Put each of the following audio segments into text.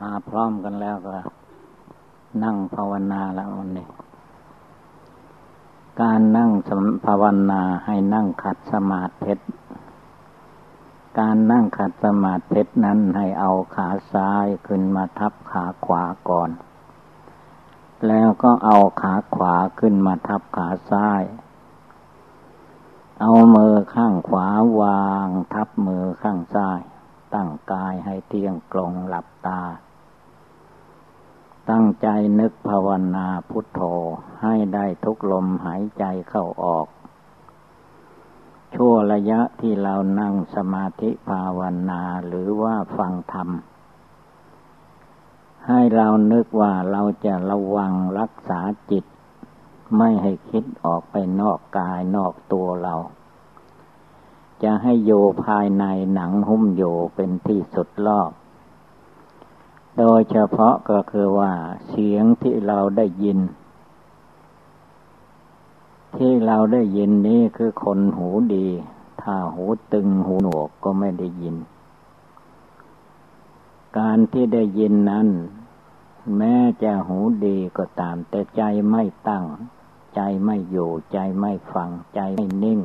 มาพร้อมกันแล้วก็ นั่งภาวนาแล้ววันนี้การนั่งภาวนาให้นั่งขัดสมาธิการนั่งขัดสมาธินั้นให้เอาขาซ้ายขึ้นมาทับขาขวาก่อน แล้วก็เอาขาขวาขึ้นมาทับขาซ้าย เอามือข้างขวาวางทับมือข้างซ้าย ตั้งกายให้เที่ยงตรงหลับตา ตั้งใจนึกภาวนาพุทโธให้ได้ทุกลมหายใจเข้าออก ชั่วระยะที่เรานั่งสมาธิภาวนาหรือว่าฟังธรรม ให้เรานึกว่าเราจะระวังรักษาจิต ไม่ให้คิดออกไปนอกกายนอกตัวเรา จะให้โยภายในหนังหุ้มโยเป็นที่สุดรอบ โดยเฉพาะก็คือว่า เสียงที่เราได้ยิน ที่เราได้ยินนี้คือคนหูดี ถ้าหูตึงหูหนวกก็ไม่ได้ยิน การที่ได้ยินนั้น แม้จะหูดีก็ตามแต่ใจไม่ตั้ง ใจไม่อยู่ใจไม่ฟังใจไม่นิ่ง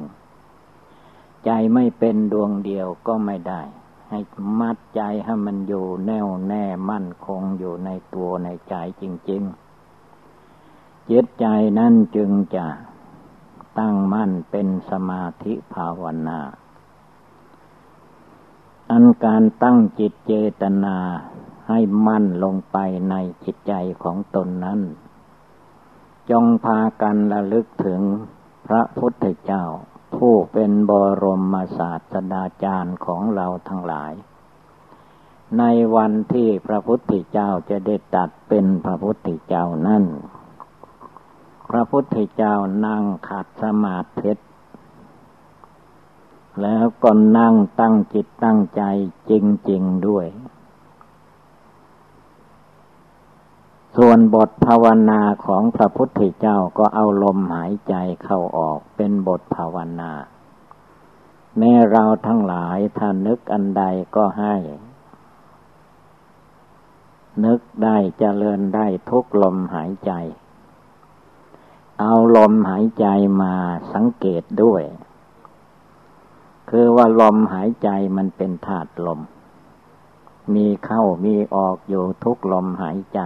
ใจไม่เป็นดวงเดียวก็ไม่ได้ ให้มัดใจให้มันอยู่แน่วแน่มั่นคงอยู่ในตัวในใจจริง ๆ จิตใจนั้นจึงจะตั้งมั่นเป็นสมาธิภาวนาอันการตั้งจิตเจตนาให้มั่นลงไปในจิตใจของตนนั้น จงพากันระลึกถึงพระพุทธเจ้า ผู้เป็นบรมศาสดาจารย์ของเราทั้งหลาย ในวันที่พระพุทธเจ้าจะได้ตัดเป็นพระพุทธเจ้านั่น พระพุทธเจ้านั่งขัดสมาธิแล้วก็นั่งตั้งจิตตั้งใจจริง ๆ ด้วย ส่วนบทภาวนาของพระพุทธเจ้าก็เอาลมหายใจเข้าออกเป็นบทภาวนา แม้เราทั้งหลายถ้านึกอันใดก็ให้ นึกได้เจริญได้ทุกลมหายใจ เอาลมหายใจมาสังเกตด้วย คือว่าลมหายใจมันเป็นธาตุลม มีเข้ามีออกอยู่ทุกลมหายใจ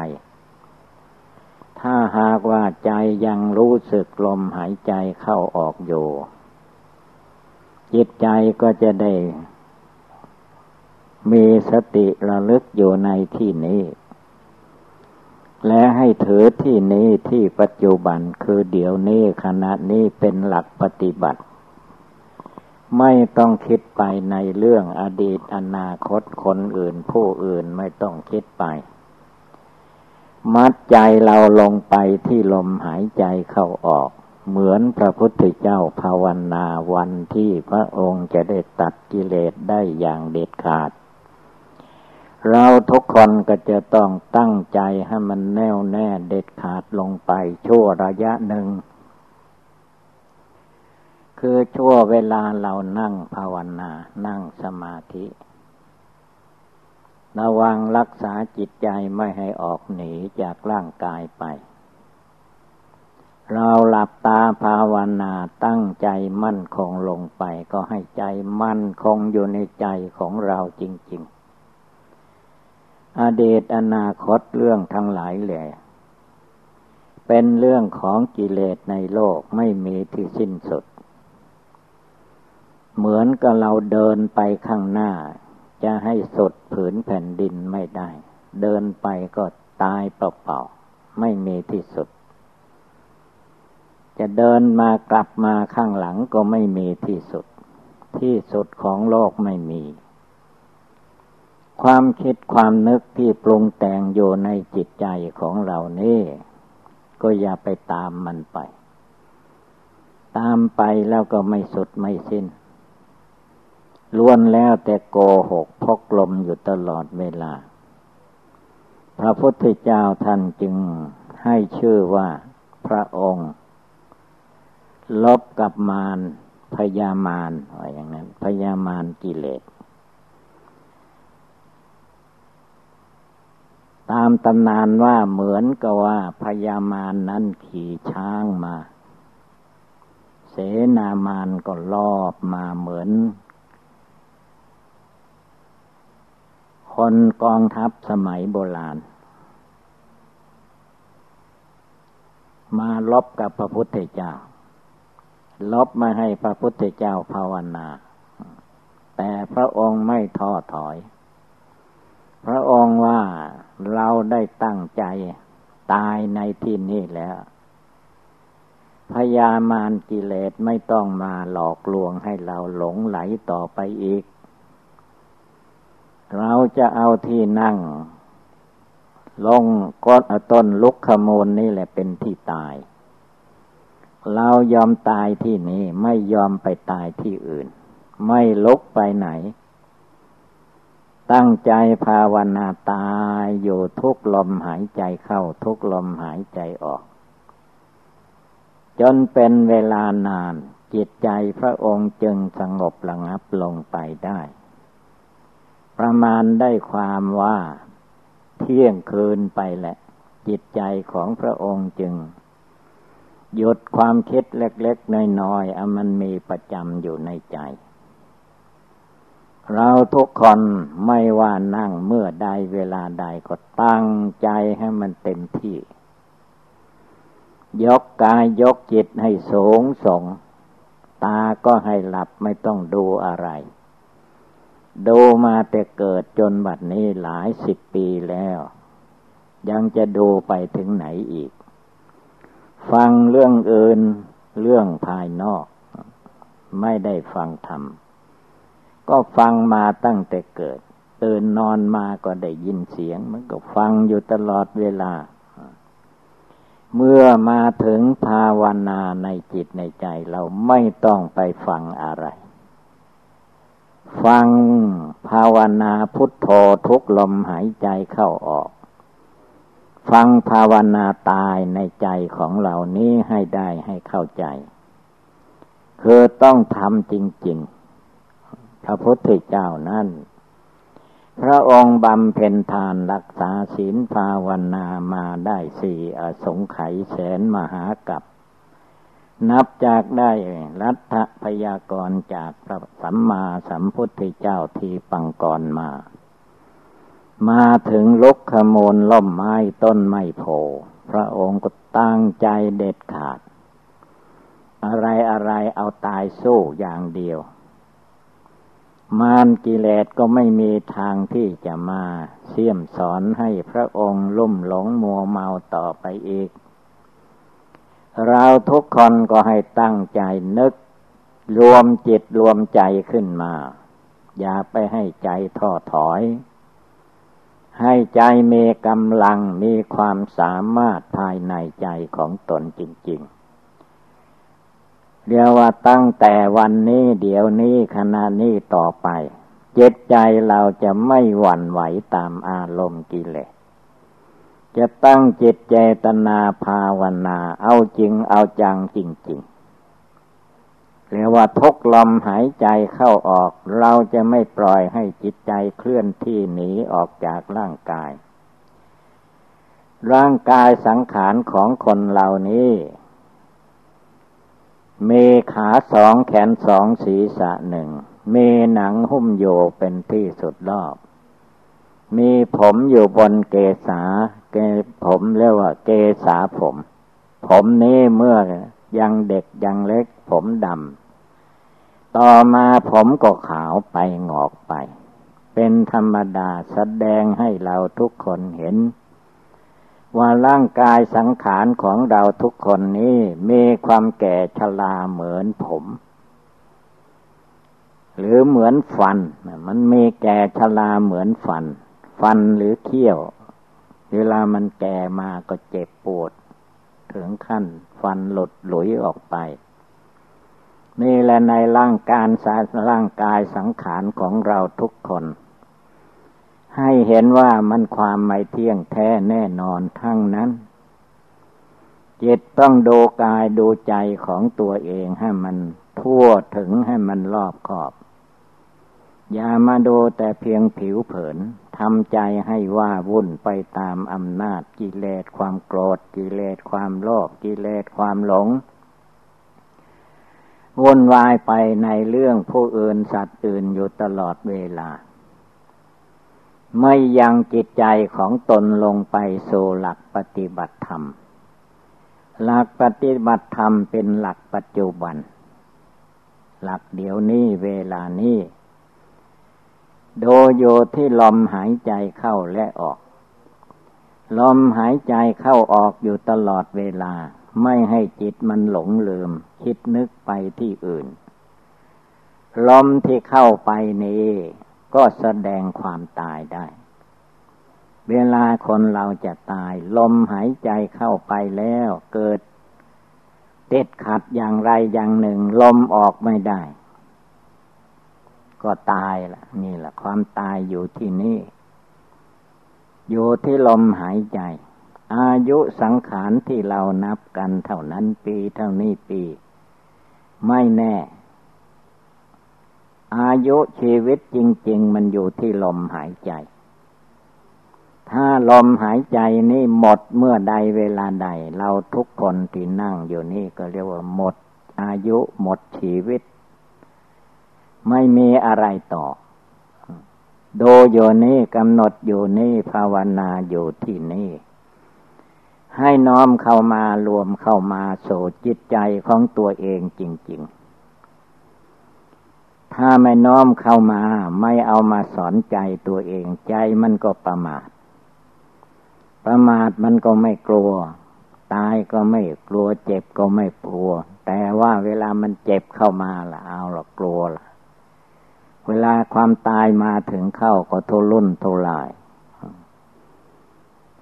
ถ้าหากว่าใจยังรู้สึกลมหายใจเข้าออกอยู่ จิตใจก็จะได้ มีสติระลึกอยู่ในที่นี้ และให้ถือที่นี้ที่ปัจจุบันคือเดี๋ยวนี้ขณะนี้เป็นหลักปฏิบัติ ไม่ต้องคิดไปในเรื่องอดีตอนาคตคนอื่นผู้อื่นไม่ต้องคิดไป มัดใจเราลงไปที่ลมหายใจเข้าออก เหมือนพระพุทธเจ้าภาวนาวันที่พระองค์จะได้ตัดกิเลสได้อย่างเด็ดขาด เราทุกคนก็จะต้องตั้งใจให้มันแน่วแน่เด็ดขาดลงไปชั่วระยะหนึ่ง คือชั่วเวลาเรานั่งภาวนา นั่งสมาธิ ระวังรักษาจิตใจไม่ให้ออกหนีจากร่างกายไป เราหลับตาภาวนาตั้งใจมั่นคงลงไป ก็ให้ใจมั่นคงอยู่ในใจของเราจริง ๆ อดีตอนาคตเรื่องทั้งหลายแหละเป็นเรื่องของกิเลสในโลกไม่มีที่สิ้นสุด เหมือนกับเราเดินไปข้างหน้า จะให้สดผืนแผ่นดินไม่ได้ เดินไปก็ตายเปล่าๆ ไม่มีที่สุด จะเดินมากลับมาข้างหลังก็ไม่มีที่สุด ที่สุดของโลกไม่มี ความคิดความนึกที่ปรุงแต่งอยู่ในจิตใจของเรานี่ก็อย่าไปตามมันไป ตามไปแล้วก็ไม่สุดไม่สิ้น ล้วนแล้วแต่โกหกพกลมอยู่ตลอดเวลา พระพุทธเจ้าท่านจึงให้ชื่อว่าพระองค์ ลบกับมารพยามารว่าอย่างนั้น พยามารกิเลส ตามตำนานว่าเหมือนกับว่าพญามารนนั้นขี่ช้างมา เสนามานก็รอบมาเหมือน คนกองทัพสมัยโบราณ มาลบกับพระพุทธเจ้า ลบมาให้พระพุทธเจ้าภาวนา แต่พระองค์ไม่ท้อถอย พระองค์ว่าเราได้ตั้งใจตายในที่นี้แล้วพยามารกิเลสไม่ต้องมาหลอกลวงให้เราหลงไหลต่อไปอีก เราจะเอาที่นั่ง ลงก้นต้นลุกขมูลนี่แหละเป็นที่ตาย เรายอมตายที่นี้ไม่ยอมไปตายที่อื่น ไม่ลุกไปไหน ตั้งใจภาวนาตายอยู่ทุกลมหายใจเข้าทุกลมหายใจออก จนเป็นเวลานานจิตใจพระองค์จึงสงบระงับลงไปได้ ประมาณได้ความว่า เที่ยงคืนไปแหละ จิตใจของพระองค์จึง หยุดความคิดเล็กๆน้อยๆอามันมีประจำอยู่ในใจ เราทุกคนไม่ว่านั่งเมื่อใดเวลาใดก็ตั้งใจให้มันเต็มที่ ยกกายยกจิตให้สูงส่ง ตาก็ให้หลับไม่ต้องดูอะไร ดูมาแต่เกิดจนบัดนี้หลายสิบปีแล้ว ยังจะดูไปถึงไหนอีก ฟังเรื่องอื่นเรื่องภายนอก ไม่ได้ฟังธรรม ก็ฟังมาตั้งแต่เกิด ตื่นนอนมาก็ได้ยินเสียง มันก็ฟังอยู่ตลอดเวลา เมื่อมาถึงภาวนาในจิตในใจเราไม่ต้องไปฟังอะไร ฟังภาวนาพุทโธทุกลมหายใจเข้าออก ฟังภาวนาตายในใจของเรานี้ให้ได้ให้เข้าใจ คือต้องทำจริง ๆ พระพุทธเจ้านั้นพระองค์บำเพ็ญทานรักษาศีลภาวนามาได้สี่อสงไขยแสนมหากับ นับจากได้รัฐพยากรจากพระสัมมาสัมพุทธเจ้าที่ปังก่อนมา มาถึงลุกขโมลล่มไม้ต้นไม้โพพระองค์ก็ตั้งใจเด็ดขาด อะไรอะไรเอาตายสู้อย่างเดียว มารกิเลสก็ไม่มีทางที่จะมาเสี่ยมสอนให้พระองค์ลุ่มหลงมัวเมาต่อไปอีก เราทุกคนก็ให้ตั้งใจนึก รวมจิตรวมใจขึ้นมา อย่าไปให้ใจท้อถอย ให้ใจมีกำลังมีความสามารถภายในใจของตนจริง ๆ เรียกว่าตั้งแต่วันนี้เดี๋ยวนี้ขณะนี้ต่อไปจิตใจเราจะไม่หวั่นไหวตามอารมณ์กิเลส จะตั้งจิตเจตนาภาวนา เอาจริงเอาจังจริงๆเรียกว่าทุกลมหายใจเข้าออก เราจะไม่ปล่อยให้จิตใจเคลื่อนที่หนีออกจากร่างกาย ร่างกายสังขารของคนเหล่านี้มีขาสองแขนสองศีรษะหนึ่ง มีหนังหุ้มโยเป็นที่สุดรอบ มีผมอยู่บนเกษา เกผมเรียกว่า เกษาผม ผมนี้เมื่อยังเด็กยังเล็ก ผมดำต่อมาผมก็ขาวไปงอกไป เป็นธรรมดาแสดงให้เราทุกคนเห็น ว่าร่างกายสังขารของเราทุกคนนี้มีความแก่ชราเหมือนผม หรือเหมือนฟัน มันมีแก่ชราเหมือนฟัน ฟันหรือเขี้ยว เวลามันแก่มาก็เจ็บปวด ถึงขั้นฟันหลุดหลุยออกไป นี่แหละในร่างการสาร่างกายสังขารของเราทุกคน ให้เห็นว่ามันความไม่เที่ยงแท้แน่นอนทั้งนั้น จิตต้องดูกายดูใจของตัวเองให้มันทั่วถึงให้มันรอบขอบ อย่ามาดูแต่เพียงผิวเผินทำใจให้ว่าวุ่นไปตามอำนาจกิเลสความโกรธกิเลสความโลภกิเลสความหลงวุ่นวายไปในเรื่องผู้อื่นสัตว์อื่นอยู่ตลอดเวลา ไม่ยังจิตใจของตนลงไปสู่หลักปฏิบัติธรรม หลักปฏิบัติธรรมเป็นหลักปัจจุบัน หลักเดี๋ยวนี้เวลานี้ ดโยที่ลมหายใจเข้าและออก ลมหายใจเข้าออกอยู่ตลอดเวลา ไม่ให้จิตมันหลงลืม คิดนึกไปที่อื่น ลมที่เข้าไปนี้ ก็แสดงความตายได้ เวลาคนเราจะตาย ลมหายใจเข้าไปแล้วเกิดติดขัดอย่างไรอย่างหนึ่ง ลมออกไม่ได้ ก็ตายละนี่แหละความตายอยู่ที่นี่ อยู่ที่ลมหายใจ อายุสังขารที่เรานับกันเท่านั้นปีเท่านี้ปี ไม่แน่ อายุชีวิตจริง ๆ มันอยู่ที่ลมหายใจ ถ้าลมหายใจนี่หมดเมื่อใดเวลาใด เราทุกคนที่นั่งอยู่นี่ก็เรียกว่าหมด อายุหมดชีวิต ไม่มีอะไรต่อ ดูอยู่นี่กำหนดอยู่นี่ภาวนาอยู่ที่นี่ ให้น้อมเข้ามารวมเข้ามาโสจิตใจของตัวเองจริง ๆ ถ้าไม่น้อมเข้ามาไม่เอามาสอนใจตัวเองใจมันก็ประมาท ประมาทมันก็ไม่กลัว ตายก็ไม่กลัวเจ็บก็ไม่กลัวแต่ว่าเวลามันเจ็บเข้ามาละเอาละกลัวละ เวลาความตายมาถึงเข้าก็ทุรุ่นทุลาย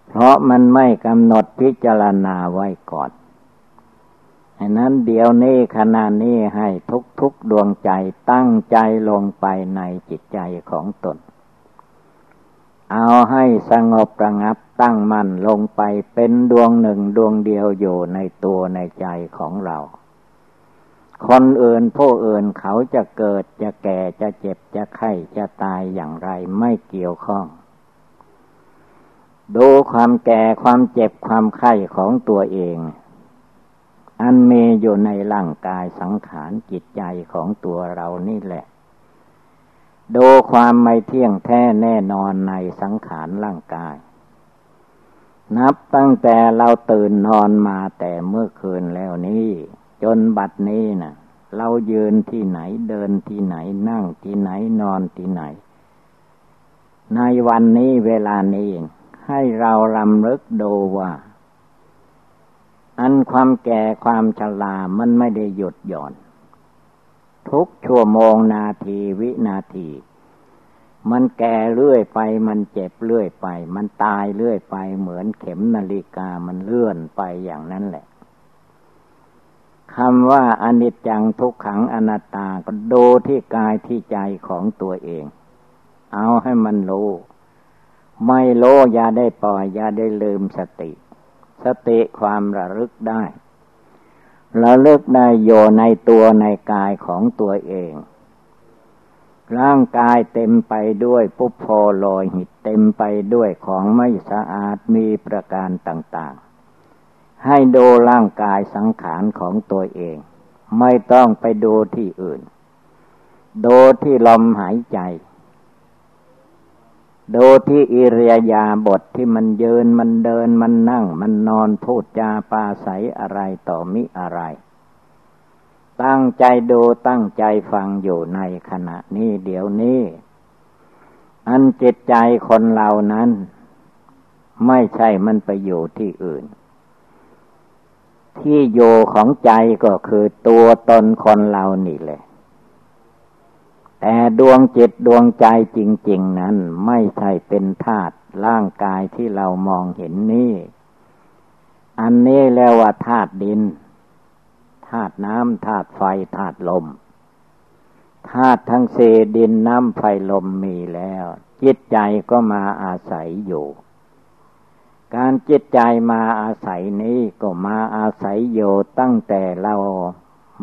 เพราะมันไม่กำหนดพิจารณาไว้ก่อนอันนั้นเดี๋ยวนี้ขณะนี้ให้ทุกทุกดวงใจตั้งใจลงไปในจิตใจของตน เอาให้สงบระงับตั้งมั่นลงไปเป็นดวงหนึ่งดวงเดียวอยู่ในตัวในใจของเรา คนอื่นผู้อื่นเขาจะเกิดจะแก่จะเจ็บจะไข้จะตายอย่างไรไม่เกี่ยวข้อง ดูความแก่ความเจ็บความไข้ของตัวเอง อันมีอยู่ในร่างกายสังขารจิตใจของตัวเรานี่แหละ ดูความไม่เที่ยงแท้แน่นอนในสังขารร่างกาย นับตั้งแต่เราตื่นนอนมาแต่เมื่อคืนแล้วนี้ จนบัดนี้นะเรายืนที่ไหนเดินที่ไหนนั่งที่ไหนนอนที่ไหน ในวันนี้เวลานี้ ให้เราลำลึกดูว่า อันความแก่ความชรามันไม่ได้หยุดหย่อน ทุกชั่วโมงนาทีวินาทีมันแก่เรื่อยไป มันเจ็บเรื่อยไป มันตายเรื่อยไป เหมือนเข็มนาฬิกามันเลื่อนไปอย่างนั้นแหละ คำว่าอนิจจังทุกขังอนัตตาก็ดูที่กายที่ใจของตัวเอง เอาให้มันรู้ไม่โลอย่าได้ปล่อยอย่าได้ลืมสติ สติความระลึกได้ระลึกได้โยในตัวในกายของตัวเอง ร่างกายเต็มไปด้วยปุพโพโลหิต เต็มไปด้วยของไม่สะอาดมีประการต่าง ให้ดูร่างกายสังขารของตัวเอง ไม่ต้องไปดูที่อื่น ดูที่ลมหายใจ ดูที่อิริยาบถทที่มันยืนมันเดินมันนั่ง มันนอนพูดจาปาศัยอะไรต่อมิอะไร ตั้งใจดูตั้งใจฟังอยู่ในขณะนี้เดี๋ยวนี้ อันจิตใจคนเรานั้น ไม่ใช่มันไปอยู่ที่อื่น ที่อยู่ของใจก็คือตัวตนคนเรานี่แหละ แต่ดวงจิตดวงใจจริง ๆ นั้นไม่ใช่เป็นธาตุร่างกายที่เรามองเห็นนี่ อันนี้แล้วว่าธาตุดิน ธาตุน้ำธาตุไฟธาตุลม ธาตุทั้งเศดินน้ำไฟลมมีแล้ว จิตใจก็มาอาศัยอยู่ การจิตใจมาอาศัยนี้ก็มาอาศัยโยตั้งแต่เรา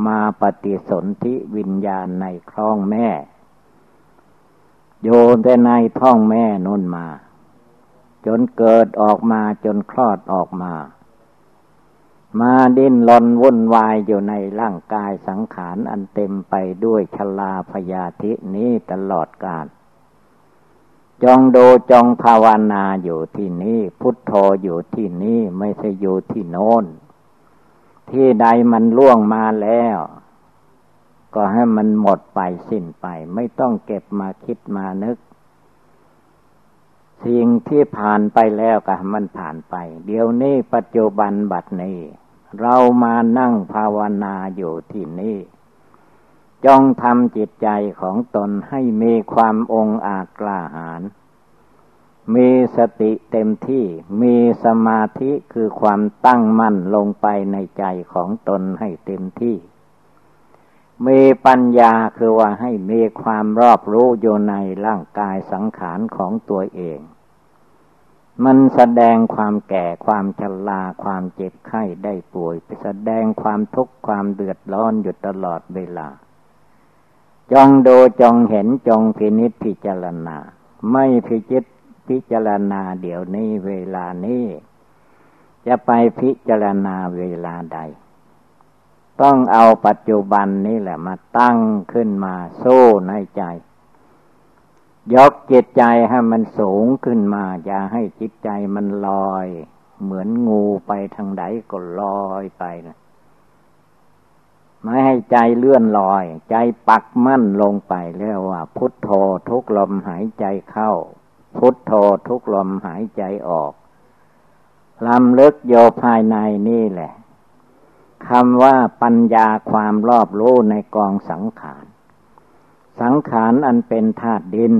มาปฏิสนธิวิญญาณในคลองแม่ โยแต่ในท้องแม่นุ่นมา จนเกิดออกมาจนคลอดออกมา มาดิ้นรนวุ่นวายอยู่ในร่างกายสังขารอันเต็มไปด้วยชลาพยาธินี้ตลอดกาล จองโดจองภาวนาอยู่ที่นี่ พุทโธอยู่ที่นี่ไม่ใช่อยู่ที่โน้น ที่ใดมันล่วงมาแล้ว ก็ให้มันหมดไปสิ้นไป ไม่ต้องเก็บมาคิดมานึก สิ่งที่ผ่านไปแล้วก็มันผ่านไป เดี๋ยวนี้ปัจจุบันบัดนี้ เรามานั่งภาวนาอยู่ที่นี่ จงทำจิตใจของตนให้มีความองอาจกล้าหาญมีสติเต็มที่ มีสมาธิคือความตั้งมั่นลงไปในใจของตนให้เต็มที่ มีปัญญาคือว่าให้มีความรอบรู้อยู่ในร่างกายสังขารของตัวเอง มันแสดงความแก่ความชราความเจ็บไข้ได้ป่วย ไปแสดงความทุกข์ความเดือดร้อนอยู่ตลอดเวลา จงดูจงเห็นจงพินิจพิจารณา ไม่พิจิตพิจารณาเดี๋ยวนี้เวลานี้ จะไปพิจารณาเวลาใด ต้องเอาปัจจุบันนี่แหละมาตั้งขึ้นมาสู้ในใจ ยกจิตใจให้มันสูงขึ้นมา อย่าให้จิตใจมันลอย เหมือนงูไปทางใดก็ลอยไปนะ ไม่ให้ใจเลื่อนลอย ใจปักมั่นลงไปแล้วว่า พุทโธทุกลมหายใจเข้า พุทโธทุกลมหายใจออกลำลึกโยภายในนี่แหละคำว่าปัญญาความรอบรู้ในกองสังขาร สังขารอันเป็นธาตุดิน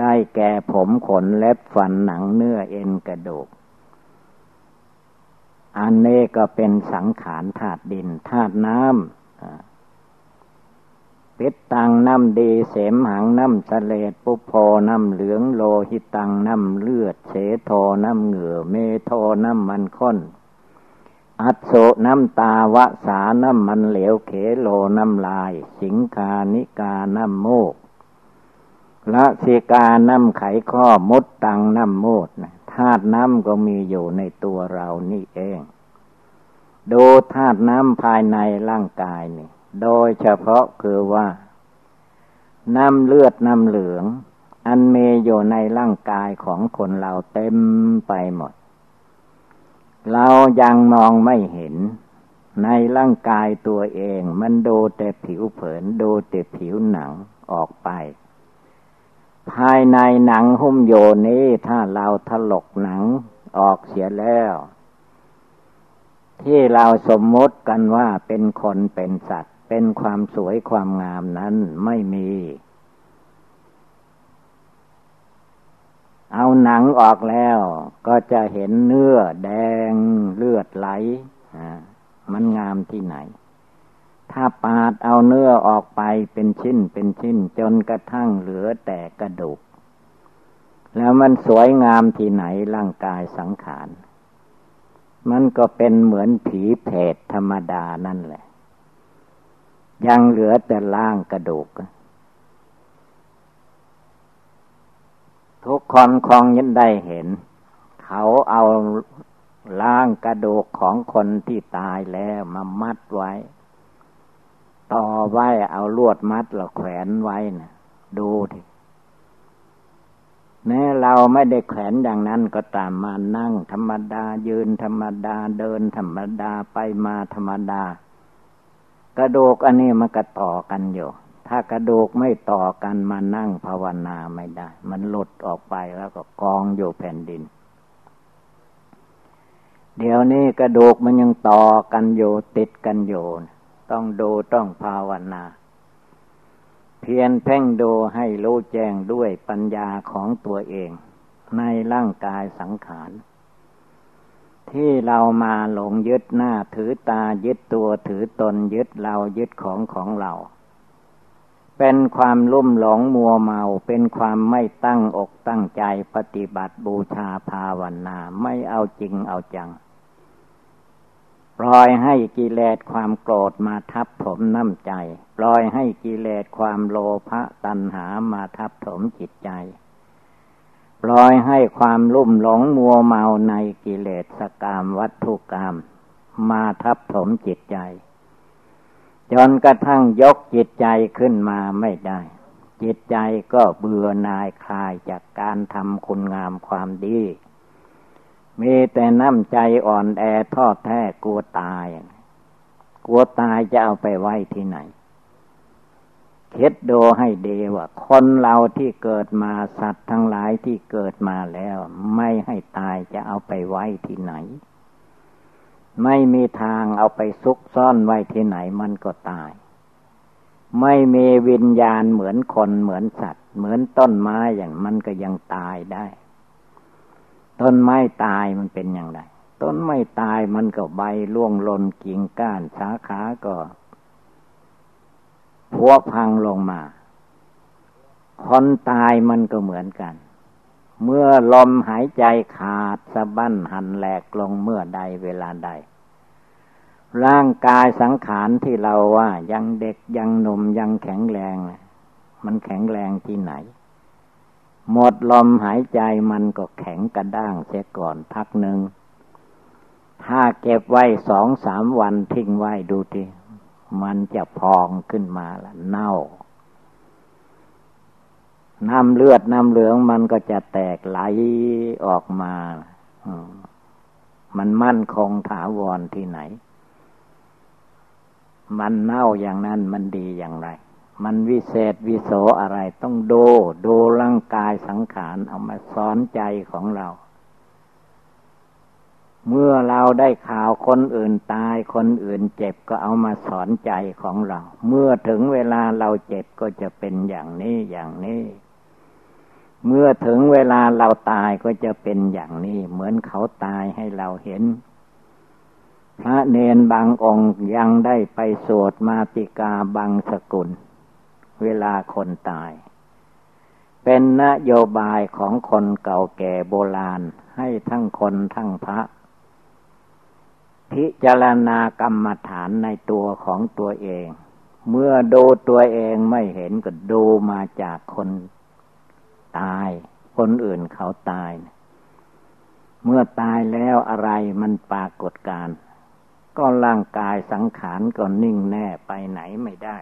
ได้แก่ผมขนเล็บฟันหนังเนื้อเอ็นกระดูก อันนี้ก็เป็นสังขารธาตุดินธาตุน้ำปิดตังน้ำดีเสมหังน้ำสเลดปุโพน้ำเหลืองโลหิตังน้ำเลือดเสโทน้ำเหงื่อเมโทน้ำมันข้น อัศโสน้ำตาวะสาน้ำมันเหลวเขโลน้ำลาย สิงคานิกาน้ำโมกละสิกาน้ำไขข้อมดตังน้ำโมดนะ ธาตุน้ำก็มีอยู่ในตัวเรานี่เอง ดูธาตุน้ำภายในร่างกายนี่ โดยเฉพาะคือว่า น้ำเลือดน้ำเหลือง อันเมอยู่ในร่างกายของคนเราเต็มไปหมด เรายังมองไม่เห็นในร่างกายตัวเอง มันดูแต่ผิวเผินดูแต่ผิวหนังออกไป ภายในหนังหุ้มโยนี้ถ้าเราถลกหนังออกเสียแล้ว ที่เราสมมติกันว่าเป็นคนเป็นสัตว์ เป็นความสวยความงามนั้นไม่มี เอาหนังออกแล้วก็จะเห็นเนื้อแดงเลือดไหลมันงามที่ไหน ถ้าปาดเอาเนื้อออกไปเป็นชิ้นเป็นชิ้น จนกระทั่งเหลือแต่กระดูก แล้วมันสวยงามที่ไหนร่างกายสังขาร มันก็เป็นเหมือนผีเพศธรรมดานั่นแหละ ยังเหลือแต่ล่างกระดูก ทุกคนคงยันได้เห็น เขาเอาล่างกระดูกของคนที่ตายแล้วมามัดไว้ ต่อไว้เอาลวดมัดเราแขวนไว้นะดูทีแม้เราไม่ได้แขวนอย่างนั้นก็ตามมานั่ง ธรรมดายืนธรรมดาเดินธรรมดาไปมาธรรมดากระดูกอันนี้มันก็ต่อกันอยู่ ถ้ากระดูกไม่ต่อกันมานั่งภาวนาไม่ได้ มันหลุดออกไปแล้วก็กองอยู่แผ่นดิน เดี๋ยวนี้กระดูกมันยังต่อกันอยู่ติดกันอยู่ ต้องดูต้องภาวนา เพียนเพ่งดูให้รู้แจ้งด้วยปัญญาของตัวเอง ในร่างกายสังขาร ที่เรามาหลงยึดหน้าถือตายึดตัวถือตนยึดเรายึดของของเรา เป็นความลุ่มหลงมัวเมาเป็นความไม่ตั้งอกตั้งใจปฏิบัติบูชาภาวนา ไม่เอาจริงเอาจัง ปล่อยให้กิเลสความโกรธมาทับถมน้ำใจ ปล่อยให้กิเลสความโลภะตัณหามาทับถมจิตใจ ปล่อยให้ความลุ่มหลงมัวเมาในกิเลสกามวัตถุกรรมมาทับถมจิตใจ จนกระทั่งยกจิตใจขึ้นมาไม่ได้ จิตใจก็เบื่อนายคลายจากการทำคุณงามความดี มีแต่น้ำใจอ่อนแอทอดแท้กลัวตาย กลัวตายจะเอาไปไว้ที่ไหนคิดดูให้ดีว่าคนเราที่เกิดมาสัตว์ทั้งหลายที่เกิดมาแล้ว ไม่ให้ตายจะเอาไปไว้ที่ไหน ไม่มีทางเอาไปซุกซ่อนไว้ที่ไหนมันก็ตาย ไม่มีวิญญาณเหมือนคนเหมือนสัตว์ เหมือนต้นไม้อย่างมันก็ยังตายได้ ต้นไม้ตายมันเป็นอย่างไร ต้นไม้ตายมันก็ใบร่วงหล่นกิ่งก้านสาขาก็พัวพังลงมาคนตายมันก็เหมือนกัน เมื่อลมหายใจขาดสะบั้นหันแหลกลงเมื่อใดเวลาใด ร่างกายสังขารที่เราว่า ยังเด็กยังหนุ่มยังแข็งแรง มันแข็งแรงที่ไหน หมดลมหายใจมันก็แข็งกระด้างเสียก่อนพักหนึ่ง ถ้าเก็บไว้สองสามวันทิ้งไว้ดูทีมันจะพองขึ้นมาละเน่า น้ำเลือดน้ำเหลืองมันก็จะแตกไหลออกมา มันมั่นคงถาวรที่ไหน มันเน่าอย่างนั้นมันดีอย่างไร มันวิเศษวิโสอะไรต้องดูดูร่างกายสังขารเอามาสอนใจของเรา เมื่อเราได้ข่าวคนอื่นตายคนอื่นเจ็บก็เอามาสอนใจของเรา เมื่อถึงเวลาเราเจ็บก็จะเป็นอย่างนี้อย่างนี้ เมื่อถึงเวลาเราตายก็จะเป็นอย่างนี้ เหมือนเขาตายให้เราเห็นพระเนนบางองค์ยังได้ไปสวดมาติกาบางสกุล เวลาคนตาย เป็นนโยบายของคนเก่าแก่โบราณให้ทั้งคนทั้งพระ พิจารณากรรมฐานในตัวของตัวเอง เมื่อดูตัวเองไม่เห็นก็ดูมาจากคนตาย คนอื่นเขาตาย เมื่อตายแล้วอะไรมันปรากฏการ ก็ร่างกายสังขารก็นิ่งแน่ไปไหนไม่ได้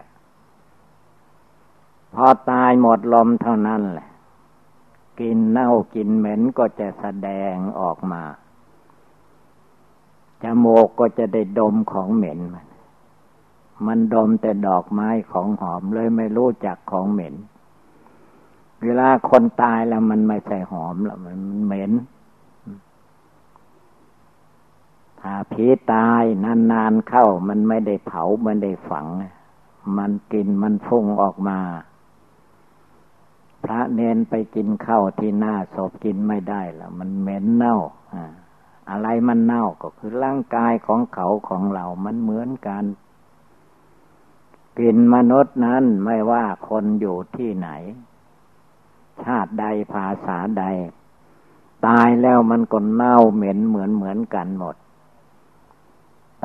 พอตายหมดลมเท่านั้นแหละกินเน่ากินเหม็นก็จะแสดงออกมาจมูกก็จะได้ดมของเหม็นมัน มันดมแต่ดอกไม้ของหอมเลยไม่รู้จักของเหม็น เวลาคนตายแล้วมันไม่ใช่หอมแล้วมันเหม็น ถ้าผีตายนานๆเข้ามันไม่ได้เผา มันได้ฝัง มันกินมันฟุ้งออกมา พระเนนไปกินข้าวที่หน้าศพกินไม่ได้แล้วมันเหม็นเน่าอะไรมันเน่าก็คือร่างกายของเขาของเรา มันเหมือนกันกินมนุษย์นั้นไม่ว่าคนอยู่ที่ไหน ชาติใดภาษาใด ตายแล้วมันก็เน่าเหม็นเหมือนเหมือนกันหมด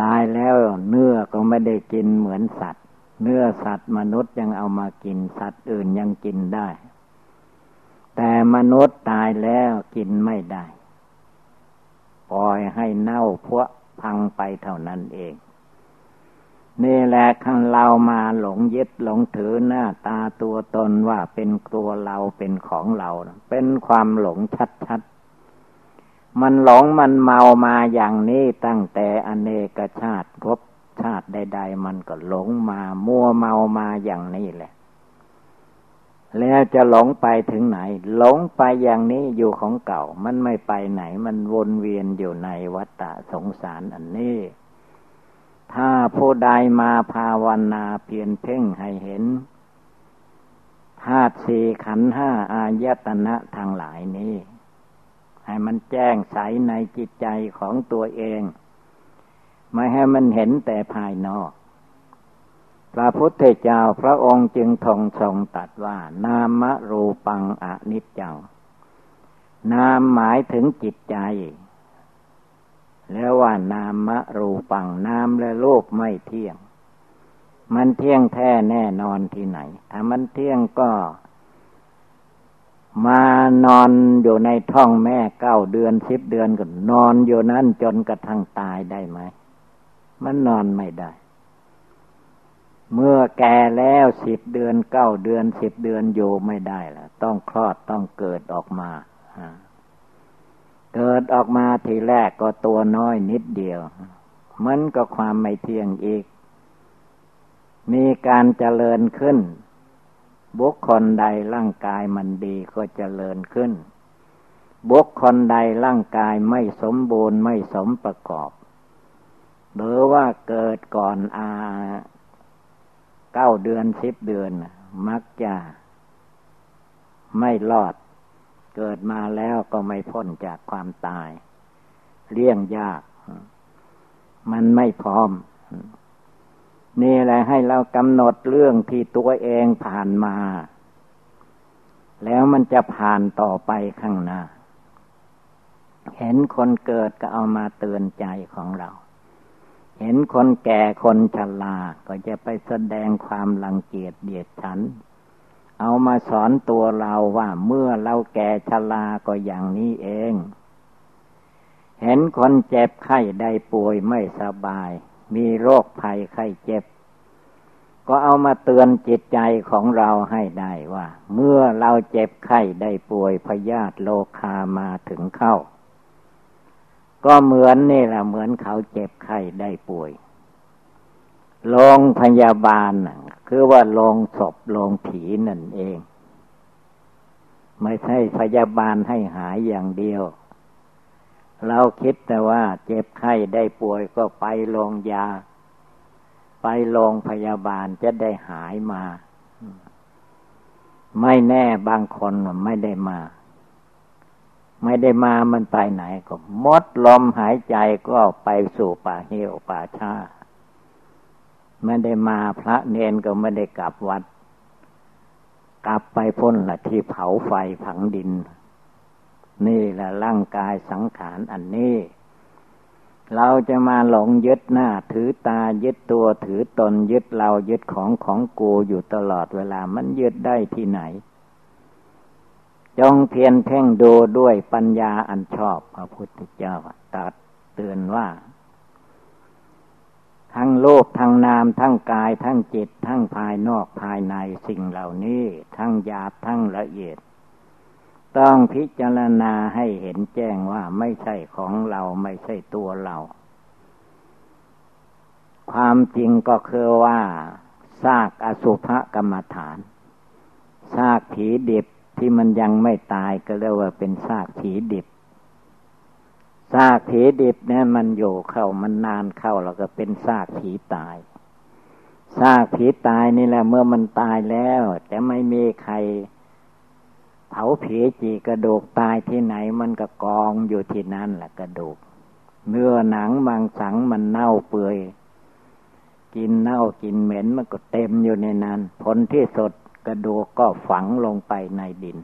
ตายแล้วเนื้อก็ไม่ได้กินเหมือนสัตว์ เนื้อสัตว์มนุษย์ยังเอามากินสัตว์อื่นยังกินได้ แต่มนุษย์ตายแล้วกินไม่ได้ ปล่อยให้เน่าพวพังไปเท่านั้นเอง นี่แหละขันเรามาหลงยึดหลงถือหน้าตาตัวตนว่าเป็นตัวเราเป็นของเรา เป็นความหลงชัดๆ มันหลงมันเมามาอย่างนี้ตั้งแต่อเนกชาติพบชาติใด ๆ มันก็หลงมา มัวเมามาอย่างนี้แหละ แล้วจะหลงไปถึงไหน หลงไปอย่างนี้อยู่ของเก่า มันไม่ไปไหน มันวนเวียนอยู่ในวัฏฏะสงสารอันนี้ ถ้าผู้ใดมาภาวนาเพียรเพ่งให้เห็นธาตุสี่ขันห้าอายตนะทางหลายนี้ ให้มันแจ้งใสในจิตใจของตัวเอง ไม่ให้มันเห็นแต่ภายนอก พระพุทธเจ้าพระองค์จึงทงทรงตัดว่า นามรูปังอนิจจัง นามหมายถึงจิตใจ แล้วว่านามรูปังนามและโลกไม่เที่ยง มันเที่ยงแท้แน่นอนที่ไหน ถ้ามันเที่ยงก็ มานอนอยู่ในท้องแม่เก้าเดือนสิบเดือนก็นอนอยู่นั้นจนกระทั่งตายได้ไหม มันนอนไม่ได้ เมื่อแก่แล้วสิบเดือนเก้าเดือนสิบเดือนอยู่ไม่ได้ละต้องคลอดต้องเกิดออกมาเกิดออกมาทีแรกก็ตัวน้อยนิดเดียว มันก็ความไม่เที่ยงอีก มีการเจริญขึ้น บุคคลใดร่างกายมันดีก็เจริญขึ้น บุคคลใดร่างกายไม่สมบูรณ์ไม่สมประกอบ หรือว่าเกิดก่อนอา เก้าเดือนสิบเดือน มักจะไม่รอด เกิดมาแล้วก็ไม่พ้นจากความตาย เลี่ยงยาก มันไม่พร้อม นี่แหละให้เรากำหนดเรื่องที่ตัวเองผ่านมา แล้วมันจะผ่านต่อไปข้างหน้า เห็นคนเกิดก็เอามาเตือนใจของเรา เห็นคนแก่คนชราก็จะไปแสดงความรังเกียจเดียดฉัน เอามาสอนตัวเราว่าเมื่อเราแก่ชราก็อย่างนี้เอง เห็นคนเจ็บไข้ได้ป่วยไม่สบาย มีโรคภัยไข้เจ็บ ก็เอามาเตือนจิตใจของเราให้ได้ว่า เมื่อเราเจ็บไข้ได้ป่วยพยาธิโลคามาถึงเข้า ก็เหมือนนี่แหละเหมือนเขาเจ็บไข้ได้ป่วยโรงพยาบาลคือว่าโรงศพโรงผีนั่นเอง ไม่ใช่พยาบาลให้หายอย่างเดียว เราคิดแต่ว่าเจ็บไข้ได้ป่วยก็ไปโรงยา ไปโรงพยาบาลจะได้หายมา ไม่แน่บางคนไม่ได้มา ไม่ได้มามันไปไหนก็มดลมหายใจก็ไปสู่ป่าเหี่ยวป่าชาไม่ได้มาพระเนนก็ไม่ได้กลับวัด กลับไปพ้นละที่เผาไฟผังดิน นี่แหละร่างกายสังขารอันนี้ เราจะมาหลงยึดหน้า ถือตายึดตัวถือตนยึดเรายึดของของกูอยู่ตลอดเวลามันยึดได้ที่ไหน จงเพียนเพ่งดูด้วยปัญญาอันชอบพระพุทธเจ้าตัดเตือนว่า ทั้งโลกทั้งนามทั้งกายทั้งจิต ทั้งภายนอกภายในสิ่งเหล่านี้ ทั้งหยาบทั้งละเอียด ต้องพิจารณาให้เห็นแจ้งว่าไม่ใช่ของเราไม่ใช่ตัวเรา ความจริงก็คือว่าซากอสุภกรรมฐานซากผีดิบ ที่มันยังไม่ตายก็เรียกว่าเป็นซากผีดิบซากผีดิบเนี่ยมันอยู่เข้ามันนานเข้าแล้วก็เป็นซากผีตายซากผีตายนี่แหละเมื่อมันตายแล้วจะไม่มีใคร เผาผีจีกระดูกตายที่ไหนมันก็กองอยู่ที่นั่นแหละกระดูกเนื้อหนังบางสังมันเน่าเปื่อยกินเน่ากินเหม็นมันก็เต็มอยู่ในนั้น ผลที่สด ระดูกก็ฝังลงไปในดิน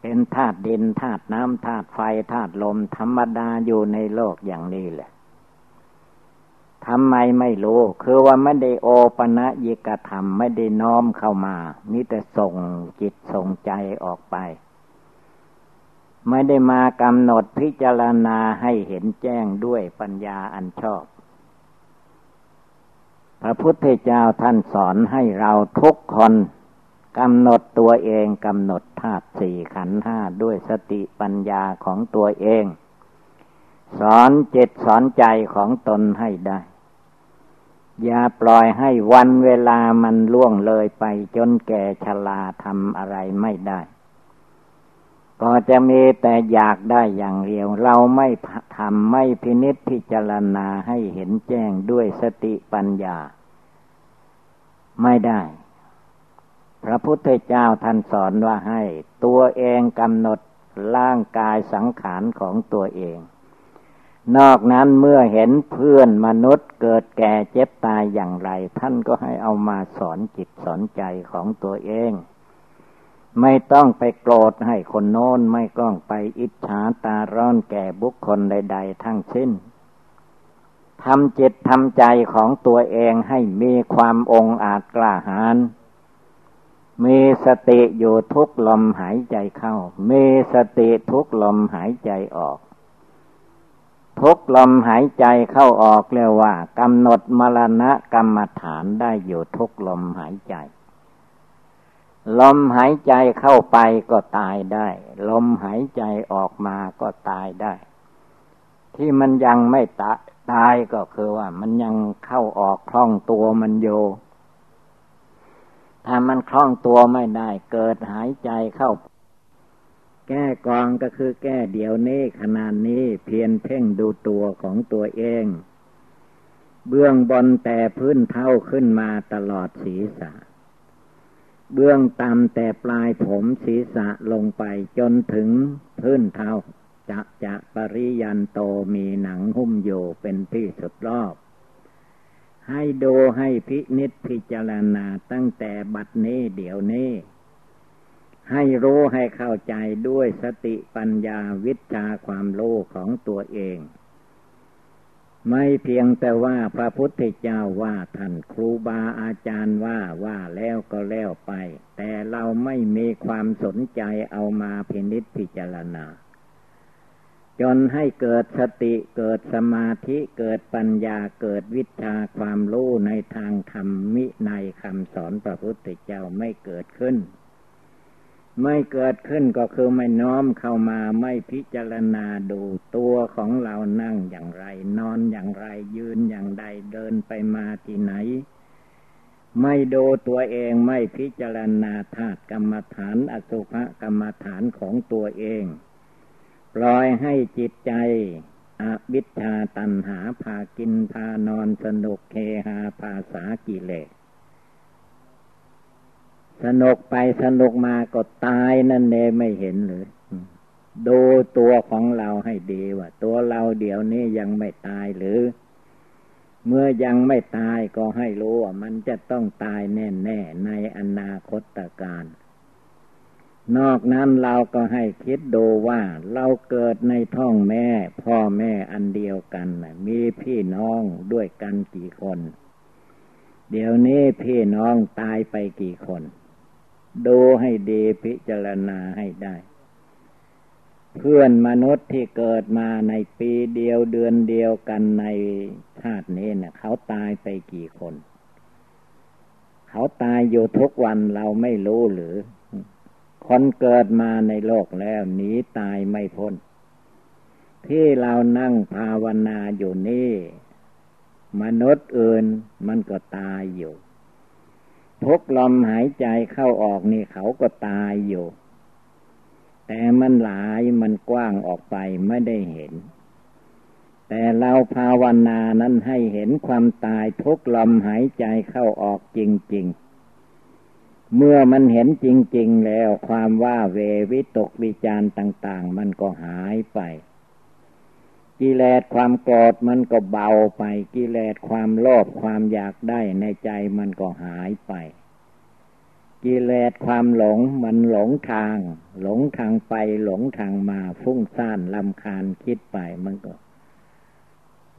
เป็นธาตุดินธาตุน้ำธาตุไฟธาตุลมธรรมดาอยู่ในโลกอย่างนี้แหละทำไมไม่รู้ คือว่าไม่ได้โอปะนะยิกธรรมไม่ได้น้อมเข้ามานี่แต่ส่งจิตส่งใจออกไป ไม่ได้มากำหนดพิจารณาให้เห็นแจ้งด้วยปัญญาอันชอบ พระพุทธเจ้าท่านสอนให้เราทุกคนกำหนดตัวเองกำหนดธาตุสี่ขันห้าด้วยสติปัญญาของตัวเอง สอนจิตสอนใจของตนให้ได้ อย่าปล่อยให้วันเวลามันล่วงเลยไปจนแก่ชราทำอะไรไม่ได้ ก็จะมีแต่อยากได้อย่างเดียว เราไม่ทำไม่พินิษพิจารณาให้เห็นแจ้งด้วยสติปัญญา ไม่ได้ พระพุทธเจ้าท่านสอนว่าให้ ตัวเองกำหนดร่างกายสังขารของตัวเอง นอกนั้นเมื่อเห็นเพื่อนมนุษย์เกิดแก่เจ็บตายอย่างไร ท่านก็ให้เอามาสอนจิตสอนใจของตัวเอง ไม่ต้องไปโกรธให้คนโน้นไม่ต้องไปอิจฉาตาร้อนแก่บุคคลใด ๆ ทั้งสิ้นทำจิตทำใจของตัวเองให้มีความองอาจกล้าหาญมีสติอยู่ทุกลมหายใจเข้า มีสติทุกลมหายใจออก ทุกลมหายใจเข้าออกเรียกว่ากำหนดมรณะกรรมฐานได้อยู่ทุกลมหายใจ ลมหายใจเข้าไปก็ตายได้ ลมหายใจออกมาก็ตายได้ ที่มันยังไม่ตายตายก็คือว่า มันยังเข้าออกคล่องตัวมันโย ถ้ามันคล่องตัวไม่ได้ เกิดหายใจเข้า แก้กองก็คือแก้เดี๋ยวนี้ขนาดนี้เพียนเพ่งดูตัวของตัวเอง เบื้องบนแต่พื้นเท้าขึ้นมาตลอดศีรษะ เบื้องต่ำแต่ปลายผมศีรษะลงไปจนถึงพื้นเท้าจะจะปริยันโตมีหนังหุ้มอยู่เป็นที่สุดรอบ ให้ดูให้พินิษพิจารณาตั้งแต่บัดนี้เดี๋ยวนี้ ให้รู้ให้เข้าใจด้วยสติปัญญาวิชาความรู้ของตัวเอง ไม่เพียงแต่ว่าพระพุทธเจ้าว่าท่านครูบาอาจารย์ว่าว่าแล้วก็แล้วไป แต่เราไม่มีความสนใจเอามาพินิษพิจารณา จนให้เกิดสติเกิดสมาธิเกิดปัญญาเกิดวิชาความรู้ในทางธรรมมิในคำสอนพระพุทธเจ้าไม่เกิดขึ้น ไม่เกิดขึ้นก็คือไม่น้อมเข้ามาไม่พิจารณาดูตัวของเรานั่งอย่างไร นอนอย่างไรยืนอย่างใดเดินไปมาที่ไหน ไม่ดูตัวเองไม่พิจารณาธาตุกรรมฐานอสุภกรรมฐานของตัวเอง ปล่อยให้จิตใจอวิชชาตันหาพากินพานอนสนุกเคหาภาษากิเลส สนุกไปสนุกมาก็ตายนั่นเองไม่เห็นหรือดูตัวของเราให้ดีว่า ตัวเราเดี๋ยวนี้ยังไม่ตายหรือ เมื่อยังไม่ตายก็ให้รู้ว่ามันจะต้องตายแน่ๆในอนาคตการ นอกนั้นเราก็ให้คิดดูว่าเราเกิดในท้องแม่ พ่อแม่อันเดียวกันมีพี่น้องด้วยกันกี่คน เดี๋ยวนี้พี่น้องตายไปกี่คน ดูให้ดีพิจารณาให้ได้ เพื่อนมนุษย์ที่เกิดมาในปีเดียวเดือนเดียวกันในชาตินี้เนะ่ยเขาตายไปกี่คน เขาตายอยู่ทุกวันเราไม่รู้หรือ คนเกิดมาในโลกแล้วหนีตายไม่พ้น ที่เรานั่งภาวนาอยู่นี่ มนุษย์อื่นมันก็ตายอยู่ ทุกลมหายใจเข้าออกนี่เขาก็ตายอยู่ แต่มันหลายมันกว้างออกไปไม่ได้เห็น แต่เราภาวนานั้นให้เห็นความตายทุกลมหายใจเข้าออกจริง ๆเมื่อมันเห็นจริง ๆ แล้วความว่าเววิตกวิจารต่าง ๆ มันก็หายไป กิเลสความโกรธมันก็เบาไป กิเลสความโลภความอยากได้ในใจมันก็หายไป กิเลสความหลงมันหลงทาง หลงทางไปหลงทางมาฟุ้งซ่านลำคาญคิดไปมันก็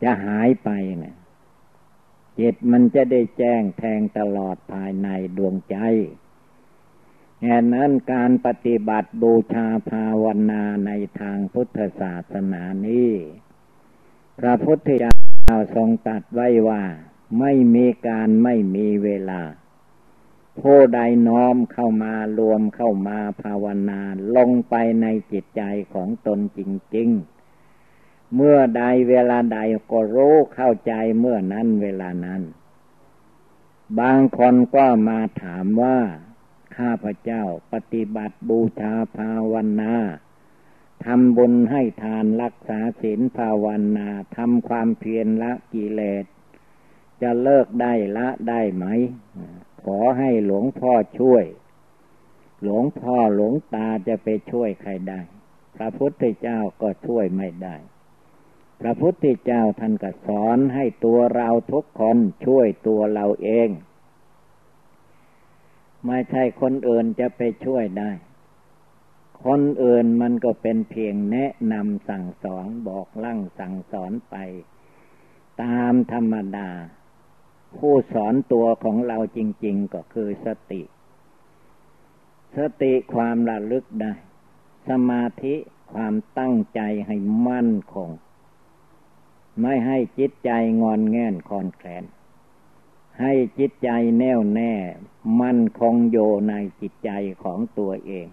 จะหายไปเนี่ยจิตมันจะได้แจ้งแทงตลอดภายในดวงใจแห่นั้นการปฏิบัติบูชาภาวนาในทางพุทธศาสนานี้ พระพุทธเจ้าทรงตัดไว้ว่า ไม่มีการไม่มีเวลา ผู้ใดน้อมเข้ามารวมเข้ามาภาวนาลงไปในจิตใจของตนจริง ๆ เมื่อใดเวลาใดก็รู้เข้าใจเมื่อนั้นเวลานั้น บางคนก็มาถามว่า ข้าพเจ้าปฏิบัติบูชาภาวนา ทำบุญให้ทานรักษาศีลภาวนาทำความเพียรละกิเลส จะเลิกได้ละได้ไหม ขอให้หลวงพ่อช่วย หลวงพ่อหลวงตาจะไปช่วยใครได้ พระพุทธเจ้าก็ช่วยไม่ได้ พระพุทธเจ้าท่านก็สอนให้ตัวเราทุกคนช่วยตัวเราเอง ไม่ใช่คนอื่นจะไปช่วยได้ คนอื่นมันก็เป็นเพียงแนะนำสั่งสอนบอกลั่งสั่งสอนไป ตามธรรมดา ผู้สอนตัวของเราจริง ๆ ก็คือสติ สติความระลึกได้ สมาธิความตั้งใจให้มั่นคง ไม่ให้จิตใจงอนแง่นคอนแคลน ให้จิตใจแน่วแน่ มั่นคงโยในจิตใจของตัวเอง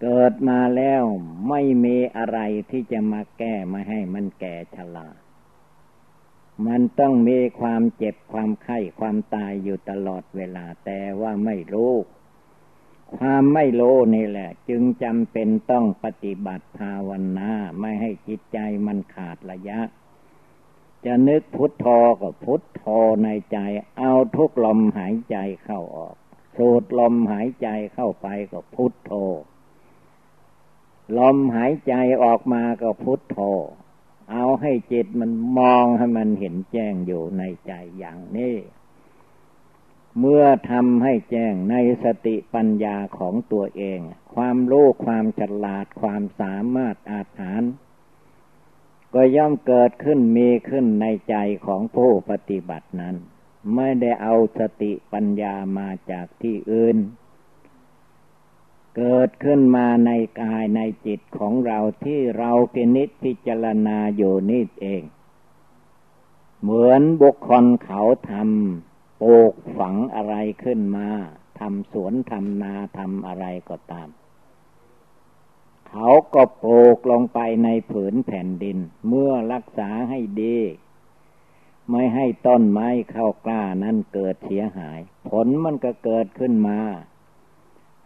เกิดมาแล้วไม่มีอะไรที่จะมาแก้มาให้มันแก่ชรามันต้องมีความเจ็บความไข้ความตายอยู่ตลอดเวลาแต่ว่าไม่รู้ ความไม่รู้นี่แหละ จึงจำเป็นต้องปฏิบัติภาวนาไม่ให้จิตใจมันขาดระยะ จะนึกพุทโธก็พุทโธในใจ เอาทุกลมหายใจเข้าออก สูดลมหายใจเข้าไปก็พุทโธ ลมหายใจออกมาก็พุทโธ เอาให้จิตมันมองให้มันเห็นแจ้งอยู่ในใจอย่างนี้ เมื่อทำให้แจ้งในสติปัญญาของตัวเอง ความรู้ความฉลาดความสามารถอาถรรพ์ก็ย่อมเกิดขึ้นมีขึ้นในใจของผู้ปฏิบัตินั้น ไม่ได้เอาสติปัญญามาจากที่อื่น เกิดขึ้นมาในกายในจิตของเราที่เราพินิจพิจารณาอยู่นี่เอง เหมือนบุคคลเขาทำปลูกฝังอะไรขึ้นมาทำสวนทำนาทำอะไรก็ตาม เขาก็ปลูกลงไปในผืนแผ่นดิน เมื่อรักษาให้ดี ไม่ให้ต้นไม้เข้ากล้านั้นเกิดเสียหาย ผลมันก็เกิดขึ้นมา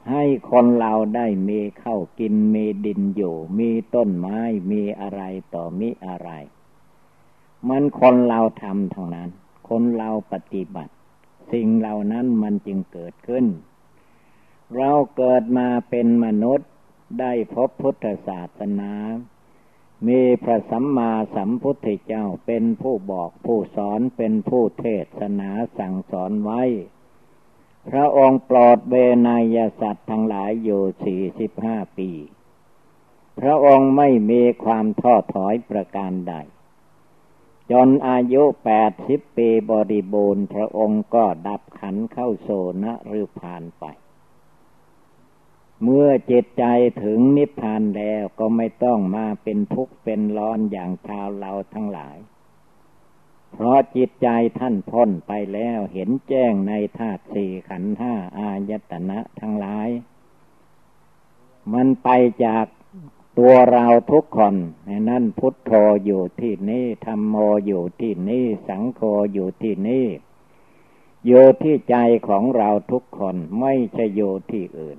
ให้คนเราได้มีเข้ากินมีดินอยู่ มีต้นไม้มีอะไรต่อมีอะไร มันคนเราทำทางนั้น คนเราปฏิบัติ สิ่งเหล่านั้นมันจึงเกิดขึ้น เราเกิดมาเป็นมนุษย์ได้พบพุทธศาสนา มีพระสัมมาสัมพุทธเจ้าเป็นผู้บอกผู้สอนเป็นผู้เทศนาสั่งสอนไว้ พระองค์ปลอดเบนายสัตว์ทั้งหลายอยู่สี่สิบห้าปี พระองค์ไม่มีความท้อถอยประการใด จนอายุแปดสิบปีบริบูรณ์ พระองค์ก็ดับขันเข้าโซนะหรือผ่านไป เมื่อจิตใจถึงนิพพานแล้วก็ไม่ต้องมาเป็นทุกข์เป็นร้อนอย่างชาวเราทั้งหลาย เพราะจิตใจท่านพ้นไปแล้วเห็นแจ้งในธาตุสี่ขันธ์ห้าอายตนะทั้งหลาย มันไปจากตัวเราทุกคนนั่นพุทโธอยู่ที่นี่ธรรมโมอยู่ที่นี่สังโฆอยู่ที่นี่อยู่ที่ใจของเราทุกคนไม่ใช่อยู่ที่อื่น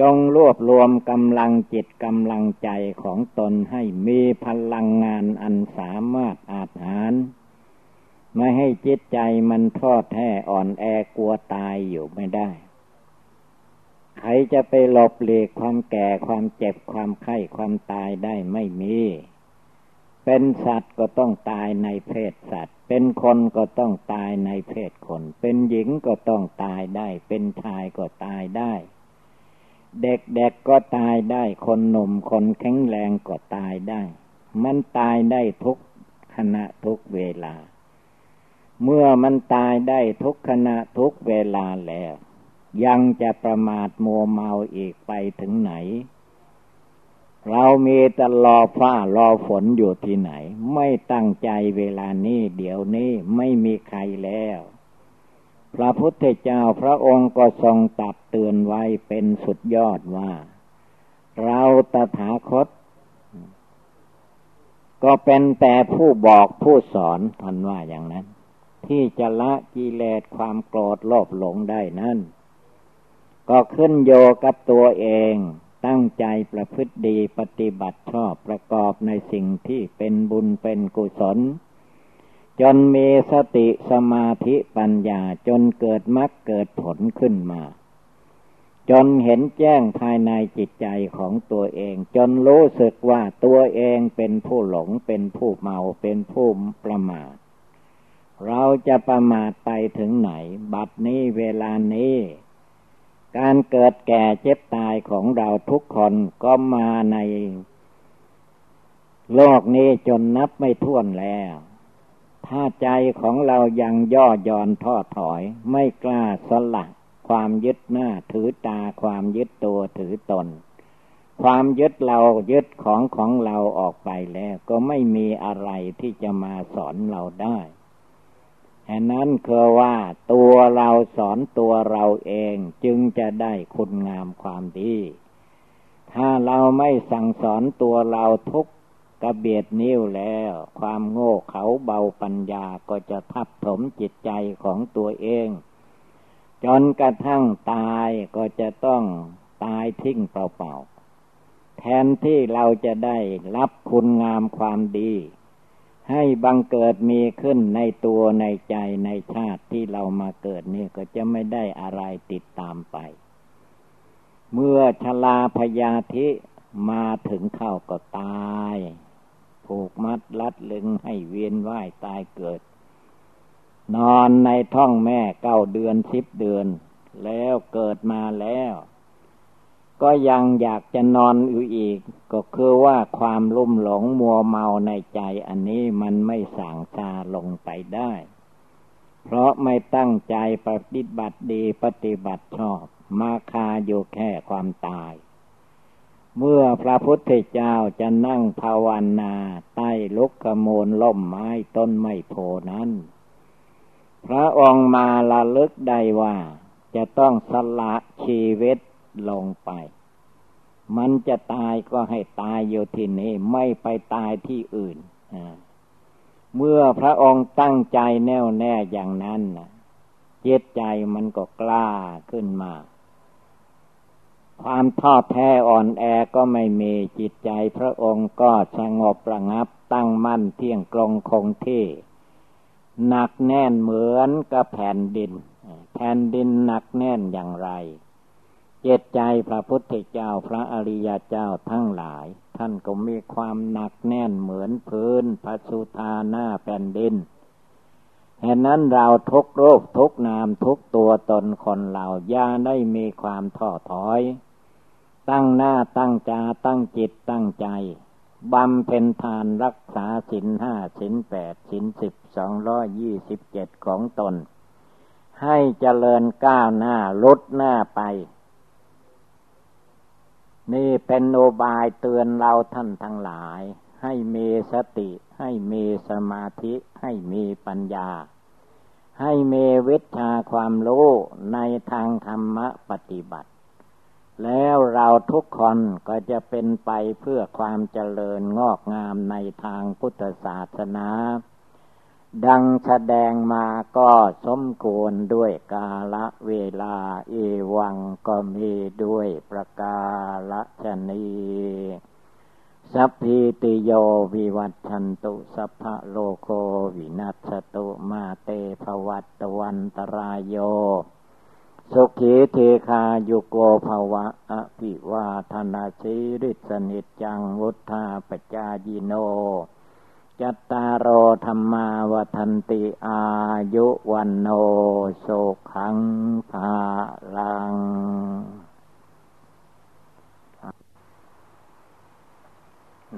จงรวบรวมกำลังจิตกำลังใจของตนให้มีพลังงานอันสามารถอาจหารไม่ให้จิตใจมันทอดแท้อ่อนแอกลัวตายอยู่ไม่ได้ ใครจะไปหลบหลีกความแก่ความเจ็บความไข้ความตายได้ไม่มี เป็นสัตว์ก็ต้องตายในเพศสัตว์ เป็นคนก็ต้องตายในเพศคน เป็นหญิงก็ต้องตายได้ เป็นชายก็ตายได้ เด็กๆกก็ตายได้ คนหนุ่มคนแข็งแรงก็ตายได้ มันตายได้ทุกขณะทุกเวลา เมื่อมันตายได้ทุกขณะทุกเวลาแล้ว ยังจะประมาทมัวเมาอีกไปถึงไหน เรามีแต่รอฟ้ารอฝนอยู่ที่ไหน ไม่ตั้งใจเวลานี้เดี๋ยวนี้ไม่มีใครแล้ว พระพุทธเจ้าพระองค์ก็ทรงตัดเตือนไว้เป็นสุดยอดว่า เราตถาคต ก็เป็นแต่ผู้บอกผู้สอนท่านว่าอย่างนั้น ที่จะละกิเลสความโกรธโลภหลงได้นั่น ก็ขึ้นโยกับตัวเองตั้งใจประพฤติดีปฏิบัติชอบประกอบในสิ่งที่เป็นบุญเป็นกุศล จนมีสติสมาธิปัญญาจนเกิดมรรคเกิดผลขึ้นมา จนเห็นแจ้งภายในจิตใจของตัวเอง จนรู้สึกว่าตัวเองเป็นผู้หลงเป็นผู้เมาเป็นผู้ประมาทเราจะประมาทไปถึงไหน บัดนี้เวลานี้ การเกิดแก่เจ็บตายของเราทุกคนก็มาใน โลกนี้จนนับไม่ถ้วนแล้ว ถ้าใจของเรายังย่อย่อนท้อถอย ไม่กล้าสลักความยึดหน้าถือตาความยึดตัวถือตน ความยึดเรายึดของของเราออกไปแล้ว ก็ไม่มีอะไรที่จะมาสอนเราได้แห่นั้นคือว่าตัวเราสอนตัวเราเองจึงจะได้คุณงามความดี ถ้าเราไม่สั่งสอนตัวเราทุก กระเบียดนิ้วแล้ว ความโง่เขาเบาปัญญาก็จะทับถมจิตใจของตัวเอง จนกระทั่งตายก็จะต้องตายทิ้งเปล่าๆแทนที่เราจะได้รับคุณงามความดี ให้บังเกิดมีขึ้นในตัวในใจในชาติที่เรามาเกิดนี่ก็จะไม่ได้อะไรติดตามไป เมื่อชลาพยาธิมาถึงเข้าก็ตาย ผูกมัดลัดลึงให้เวียนว่ายตายเกิด นอนในท้องแม่เก้าเดือนสิบเดือน แล้วเกิดมาแล้ว ก็ยังอยากจะนอนอยู่อีก ก็คือว่าความลุ่มหลงมัวเมาในใจอันนี้มันไม่สางชาลงไปได้ เพราะไม่ตั้งใจปฏิบัติดีปฏิบัติชอบ มาคาอยู่แค่ความตาย เมื่อพระพุทธเจ้าจะนั่งภาวนาใต้ลุกขโมลล่มไม้ต้นไม้โพนั้น พระองค์มาละลึกได้ว่า จะต้องสละชีวิตลงไป มันจะตายก็ให้ตายอยู่ที่นี่ไม่ไปตายที่อื่น เมื่อพระองค์ตั้งใจแน่วแน่อย่างนั้นจิตใจมันก็กล้าขึ้นมา ความท้อแท้อ่อนแอก็ไม่มีจิตใจพระองค์ก็สงบระงับตั้งมั่นเที่ยงกลงคงที่ หนักแน่นเหมือนกับแผ่นดิน แผ่นดินหนักแน่นอย่างไร เจตใจพระพุทธเจ้าพระอริยเจ้าทั้งหลาย ท่านก็มีความหนักแน่นเหมือนพื้นพระสุธาหน้าแผ่นดินเหตุนั้นเราทุกโรคทุกนามทุกตัวตนคนเราย่าได้มีความท้อถอย ตั้งหน้าตั้งจาตั้งจิตตั้งใจบำเพ็ญทานรักษาสินห้าสินแปดสินสิบสองร้อยยี่สิบเจ็ดของตน ให้เจริญก้าวหน้าลดหน้าไป นี่เป็นโอบายเตือนเราท่านทั้งหลาย ให้มีสติ ให้มีสมาธิ ให้มีปัญญา ให้มีวิชาความรู้ในทางธรรมปฏิบัติ แล้วเราทุกคนก็จะเป็นไปเพื่อความเจริญงอกงามในทางพุทธศาสนา ดังแสดงมาก็สมควรด้วยกาละเวลาเอวังก็มีด้วยประกาละชนีสัพพิติโยวิวัตชันตุสัพพะโลโควินัสตุมาเตภวัตวันตรายโย สุขีเทคายุโกภวะอภิวาธนาชิริสนิจังวุธาปจายิโน จัตตารโอธรรมาวทันติอายุวันโนสุขังภาลัง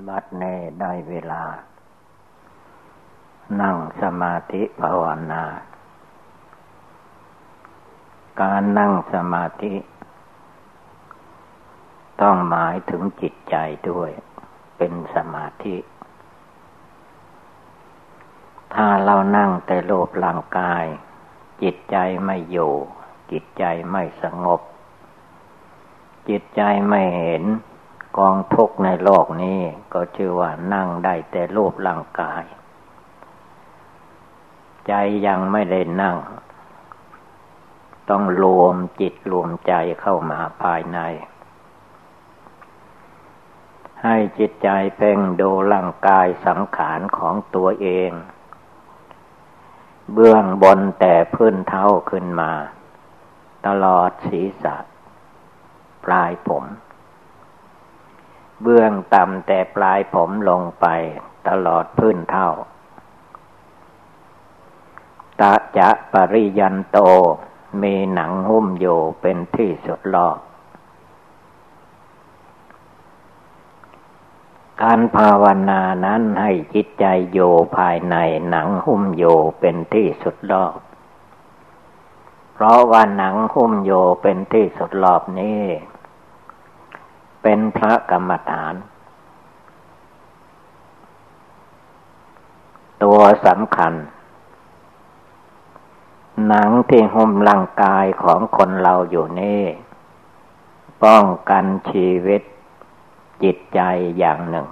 บัดเนได้เวลา นั่งสมาธิภาวนา การนั่งสมาธิ ต้องหมายถึงจิตใจด้วย เป็นสมาธิ ถ้าเรานั่งแต่โลภร่างกาย จิตใจไม่อยู่ จิตใจไม่สงบ จิตใจไม่เห็นกองทุกข์ในโลกนี้ก็ชื่อว่านั่งได้แต่โลภร่างกาย ใจยังไม่ได้นั่ง ต้องรวมจิตรวมใจเข้ามาภายใน ให้จิตใจเพ่งดูร่างกายสังขารของตัวเอง เบื้องบนแต่พื้นเท้าขึ้นมา ตลอดศีรษะ ปลายผม เบื้องต่ำแต่ปลายผมลงไป ตลอดพื้นเท้าตะจะปริยันโต มีหนังหุ้มโยเป็นที่สุดรอบ การภาวนานั้นให้จิตใจโยภายในหนังหุ้มโยเป็นที่สุดรอบ เพราะว่าหนังหุ้มโยเป็นที่สุดรอบนี้ เป็นพระกรรมฐานตัวสำคัญ หนังที่หุ้มร่างกายของคนเราอยู่นี่ ป้องกันชีวิตจิตใจอย่างหนึ่ง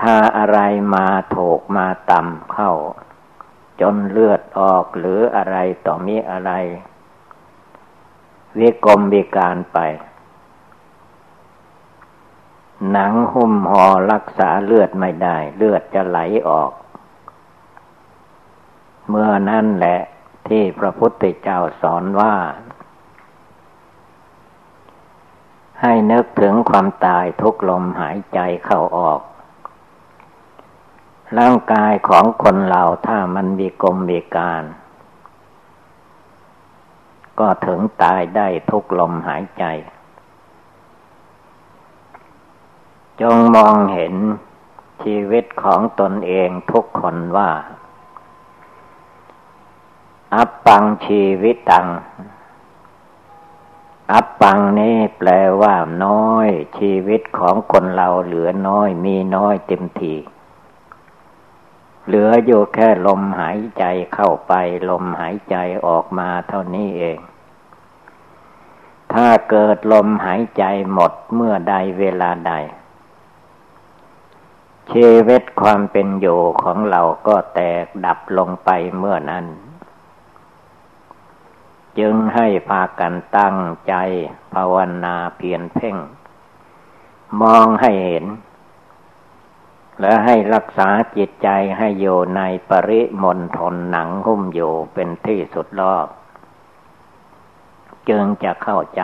ถ้าอะไรมาถูกมาต่ำเข้า จนเลือดออกหรืออะไรต่อมีอะไร วิกรมวิการไป หนังหุ้มห่อรักษาเลือดไม่ได้ เลือดจะไหลออก เมื่อนั่นแหละที่พระพุทธเจ้าสอนว่า ให้นึกถึงความตายทุกลมหายใจเข้าออก ร่างกายของคนเราถ้ามันมีกลมมีการ ก็ถึงตายได้ทุกลมหายใจ จงมองเห็นชีวิตของตนเองทุกคนว่า อัปปังชีวิตตัง อัปปังนี้แปลว่าน้อย ชีวิตของคนเราเหลือน้อย มีน้อยเต็มทีเหลืออยู่แค่ลมหายใจเข้าไป ลมหายใจออกมาเท่านี้เอง ถ้าเกิดลมหายใจหมดเมื่อใดเวลาใด ชีวิตความเป็นอยู่ของเราก็แตกดับลงไปเมื่อนั้น จึงให้พากันตั้งใจภาวนาเพียรเพ่ง มองให้เห็น และให้รักษาจิตใจให้อยู่ในปริมณฑลหนังหุ้มอยู่เป็นที่สุดรอบ จึงจะเข้าใจ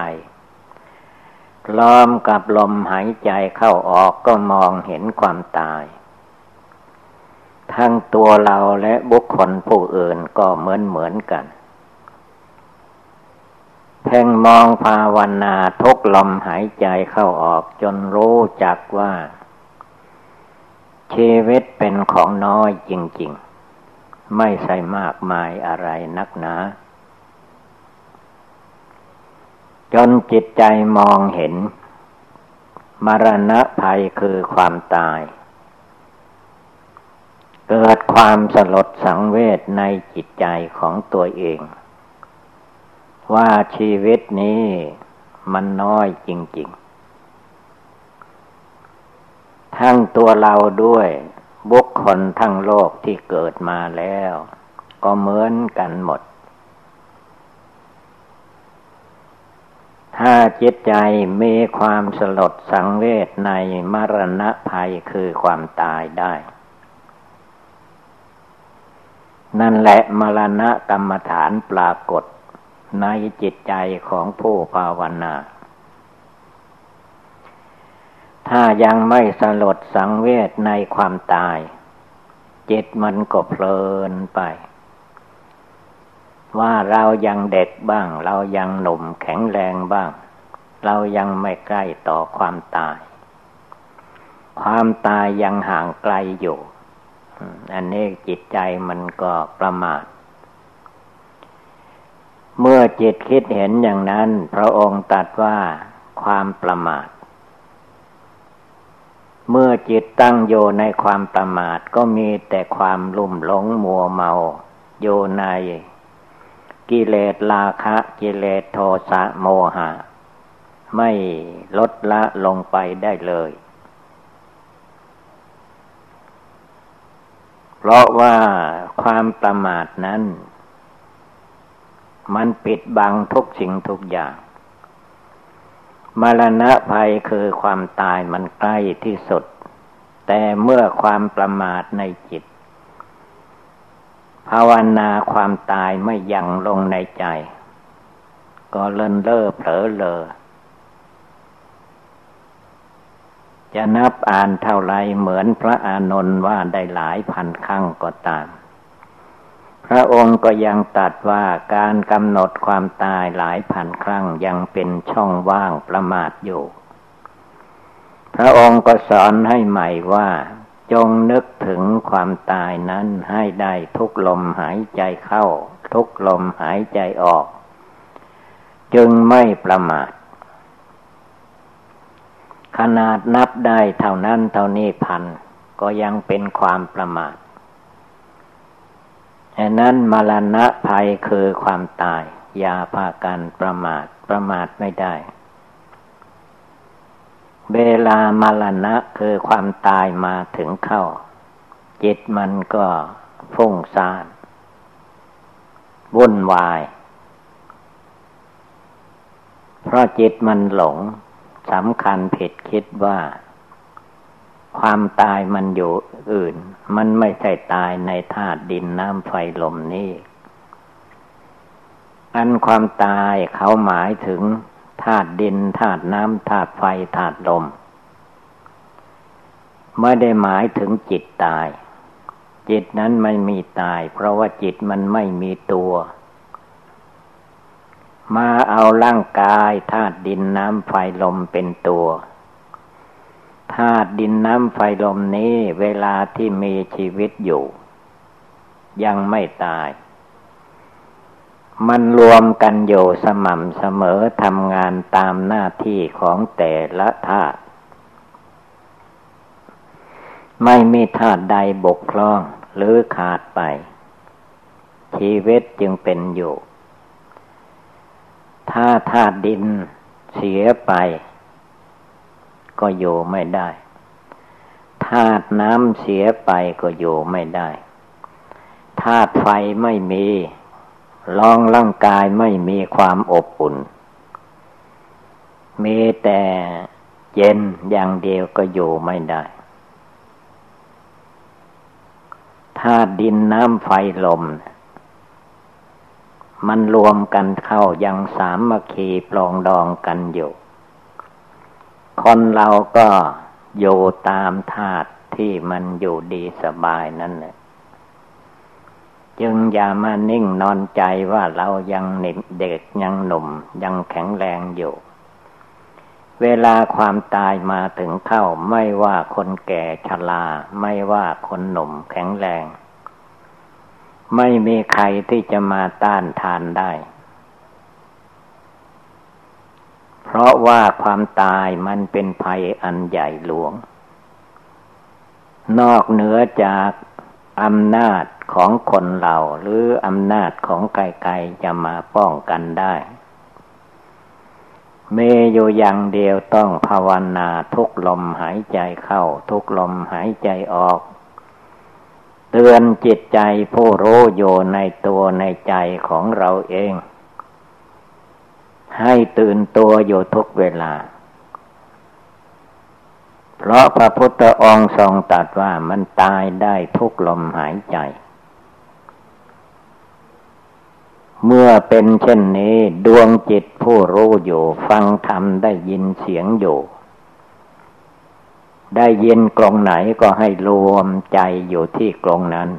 ล้อมกับลมหายใจเข้าออกก็มองเห็นความตาย ทั้งตัวเราและบุคคลผู้อื่นก็เหมือนเหมือนกัน เพ่งมองภาวนาทุกลมหายใจเข้าออกจนรู้จักว่า ชีวิตเป็นของน้อยจริง ๆ ไม่ใช่มากมายอะไรนักหนาจนจิตใจมองเห็น มรณะภัยคือความตาย เกิดความสลดสังเวชในจิตใจของตัวเอง ว่าชีวิตนี้มันน้อยจริง ๆ ทั้งตัวเราด้วย บุคคลทั้งโลกที่เกิดมาแล้ว ก็เหมือนกันหมด ถ้าจิตใจมีความสลดสังเวชในมรณะภัยคือความตายได้ นั่นแหละมรณะกรรมฐานปรากฏ ในจิตใจของผู้ภาวนา ถ้ายังไม่สลดสังเวชในความตาย จิตมันก็เพลินไป ว่าเรายังเด็กบ้าง เรายังหนุ่มแข็งแรงบ้าง เรายังไม่ใกล้ต่อความตาย ความตายยังห่างไกลอยู่ อันนี้จิตใจมันก็ประมาท เมื่อจิตคิดเห็นอย่างนั้น พระองค์ตัดว่าความประมาท เมื่อจิตตั้งโยในความประมาทก็มีแต่ความลุ่มหลงมัวเมาโยใน กิเลสราคะ กิเลสโทสะโมหะ ไม่ลดละลงไปได้เลย เพราะว่าความประมาทนั้น มันปิดบังทุกสิ่งทุกอย่าง มรณะภัยคือความตายมันใกล้ที่สุด แต่เมื่อความประมาทในจิต ภาวนาความตายไม่ยังลงในใจ ก็เลินเล่อเผลอเลอจะนับอ่านเท่าไรเหมือนพระอานนท์ว่าได้หลายพันครั้งก็ตาม พระองค์ก็ยังตัดว่าการกำหนดความตายหลายพันครั้งยังเป็นช่องว่างประมาทอยู่ พระองค์ก็สอนให้ใหม่ว่า จงนึกถึงความตายนั้นให้ได้ทุกลมหายใจเข้า ทุกลมหายใจออก จึงไม่ประมาท ขนาดนับได้เท่านั้นเท่านี้พันก็ยังเป็นความประมาท ฉะนั้นมรณะภัยคือความตาย อย่าพากันประมาทประมาทไม่ได้ เวลามรณะคือความตายมาถึงเข้า จิตมันก็ฟุ้งซ่านวุ่นวาย เพราะจิตมันหลงสำคัญผิดคิดว่า ความตายมันอยู่อื่น มันไม่ใช่ตายในธาตุดินน้ำไฟลมนี่ อันความตายเขาหมายถึงธาตุดินธาตุน้ำธาตุไฟธาตุลม ไม่ได้หมายถึงจิตตาย จิตนั้นไม่มีตาย เพราะว่าจิตมันไม่มีตัว มาเอาร่างกายธาตุดินน้ำไฟลมเป็นตัว ธาตุดินน้ำไฟลมนี้เวลาที่มีชีวิตอยู่ ยังไม่ตาย มันรวมกันอยู่สม่ำเสมอทำงานตามหน้าที่ของแต่ละธาตุไม่มีธาตุใดบกพร่องหรือขาดไป ชีวิตจึงเป็นอยู่ ถ้าธาตุดินเสียไป ก็อยู่ไม่ได้ธาตุน้ำเสียไปก็อยู่ไม่ได้ธาตุไฟไม่มีลองร่างกายไม่มีความอบอุ่น มีแต่เย็นอย่างเดียวก็อยู่ไม่ได้ธาตุดินน้ำไฟลม มันรวมกันเข้ายังสามมคีปลองดองกันอยู่ คนเราก็อยู่ตามธาตุที่มันอยู่ดีสบายนั่นแหละจึงอย่ามานิ่งนอนใจว่าเรายังเด็กยังหนุ่ม ยังแข็งแรงอยู่ เวลาความตายมาถึงเข้าไม่ว่าคนแก่ชราไม่ว่าคนหนุ่มแข็งแรง ไม่มีใครที่จะมาต้านทานได้ เพราะว่าความตายมันเป็นภัยอันใหญ่หลวง นอกเหนือจากอำนาจของคนเราหรืออำนาจของไกลๆจะมาป้องกันได้เมอยู่อย่างเดียวต้องภาวนาทุกลมหายใจเข้า ทุกลมหายใจออก เตือนจิตใจผู้รู้อยู่ในตัวในใจของเราเอง ให้ตื่นตัวอยู่ทุกเวลา เพราะพระพุทธองค์ทรงตรัสว่ามันตายได้ทุกลมหายใจ เมื่อเป็นเช่นนี้ดวงจิตผู้รู้อยู่ฟังธรรมได้ยินเสียงอยู่ ได้ยินกลงไหนก็ให้รวมใจอยู่ที่กลงนั้น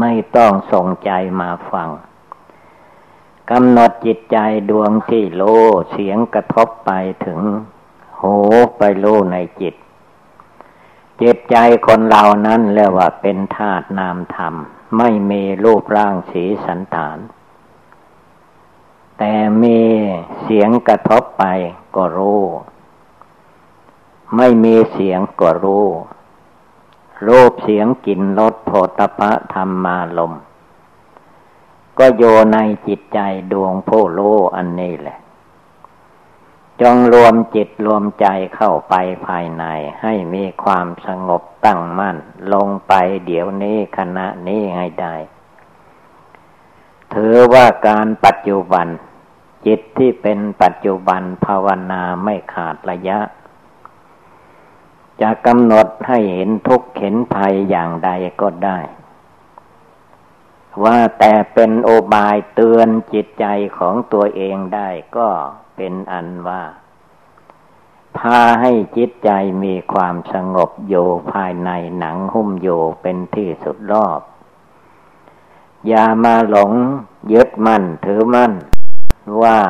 ไม่ต้องส่งใจมาฟัง กำหนดจิตใจดวงที่โลเสียงกระทบไปถึงโหไปโลในจิต จิตใจคนเรานั้นเรียกว่าเป็นธาตุนามธรรม ไม่มีรูปร่างสีสันฐาน แต่มีเสียงกระทบไปก็รู้ ไม่มีเสียงก็รู้รูปเสียงกลิ่นรสโผฏฐะธรรมาลม ก็โยในจิตใจดวงผู้รู้อันนี้แหละ จงรวมจิตรวมใจเข้าไปภายใน ให้มีความสงบตั้งมั่น ลงไปเดี๋ยวนี้ขณะนี้ให้ได้ถือว่าการปัจจุบัน จิตที่เป็นปัจจุบันภาวนาไม่ขาดระยะ จะกำหนดให้เห็นทุกข์เห็นภัยอย่างใดก็ได้ ว่าแต่เป็นโอบายเตือนจิตใจของตัวเองได้ก็เป็นอันว่า พาให้จิตใจมีความสงบอยู่ภายในหนังหุ้มอยู่เป็นที่สุดรอบ อย่ามาหลงยึดมั่นถือมั่น ว่า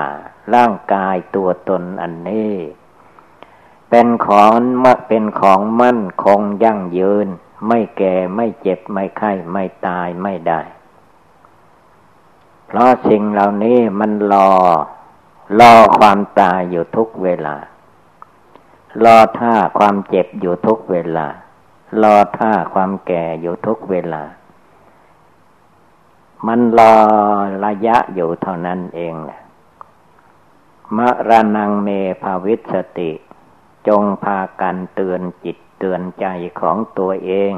ร่างกายตัวตนอันนี้ เป็นของมเป็นของมั่นคงยั่งยืน ไม่แก่ไม่เจ็บไม่ไข้ไม่ตายไม่ได้ เพราะสิ่งเหล่านี้มันรอ รอความตายอยู่ทุกเวลา รอท่าความเจ็บอยู่ทุกเวลา รอท่าความแก่อยู่ทุกเวลา มันรอระยะอยู่เท่านั้นเองแหละมระนังเมภาวิสติ จงพากันเตือนจิตเตือนใจของตัวเอง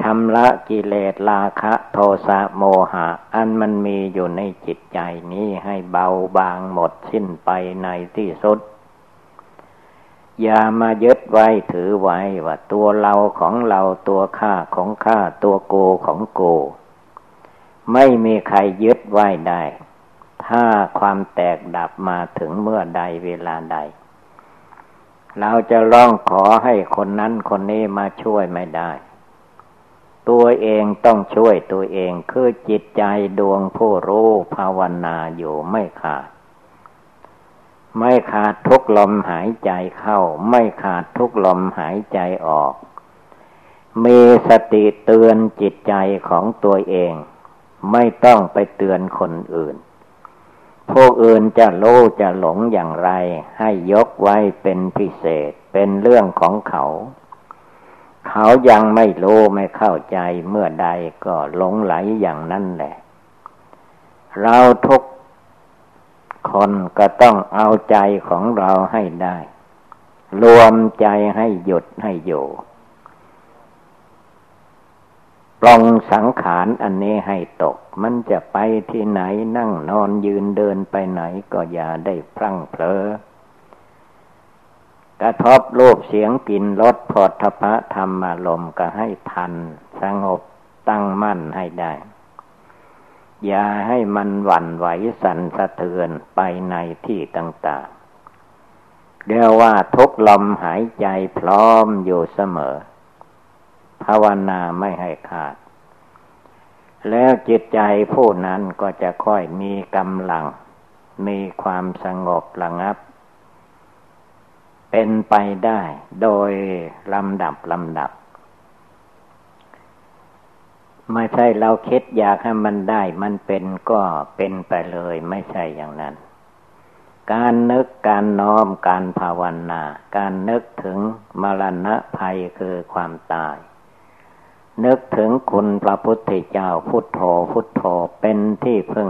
ชำระกิเลสราคะโทสะโมหะ อันมันมีอยู่ในจิตใจนี้ให้เบาบางหมดสิ้นไปในที่สุด อย่ามายึดไว้ถือไว้ว่าตัวเราของเราตัวข้าของข้าตัวโกของโก ไม่มีใครยึดไว้ได้ ถ้าความแตกดับมาถึงเมื่อใดเวลาใด เราจะร้องขอให้คนนั้นคนนี้มาช่วยไม่ได้ ตัวเองต้องช่วยตัวเองคือจิตใจดวงผู้รู้ภาวนาอยู่ไม่ขาด ไม่ขาดทุกลมหายใจเข้า ไม่ขาดทุกลมหายใจออก มีสติเตือนจิตใจของตัวเอง ไม่ต้องไปเตือนคนอื่นผู้อื่นจะรู้จะหลงอย่างไร ให้ยกไว้เป็นพิเศษเป็นเรื่องของเขา เขายังไม่รู้ไม่เข้าใจเมื่อใดก็หลงไหลอย่างนั้นแหละ เราทุกคนก็ต้องเอาใจของเราให้ได้ รวมใจให้หยุดให้อยู่ปลงสังขารอันนี้ให้ตก มันจะไปที่ไหนนั่งนอนยืนเดินไปไหนก็อย่าได้พลั้งเผลอ กระทบรูปเสียงกลิ่นรสพอทพะธรรมอารมณ์ก็ให้ทัน สงบตั้งมั่นให้ได้ อย่าให้มันหวั่นไหวสั่นสะเทือนไปในที่ต่างๆเรียกว่าทุกลมหายใจพร้อมอยู่เสมอ ภาวนาไม่ให้ขาด แล้วจิตใจผู้นั้นก็จะค่อยมีกำลัง มีความสงบระงับ เป็นไปได้โดยลำดับลำดับ ไม่ใช่เราคิดอยากให้มันได้ มันเป็นก็เป็นไปเลยไม่ใช่อย่างนั้น การนึกการน้อมการภาวนา การนึกถึงมรณะภัยคือความตาย นึกถึงคุณพระพุทธเจ้าพุทโธพุทโธเป็นที่พึ่ง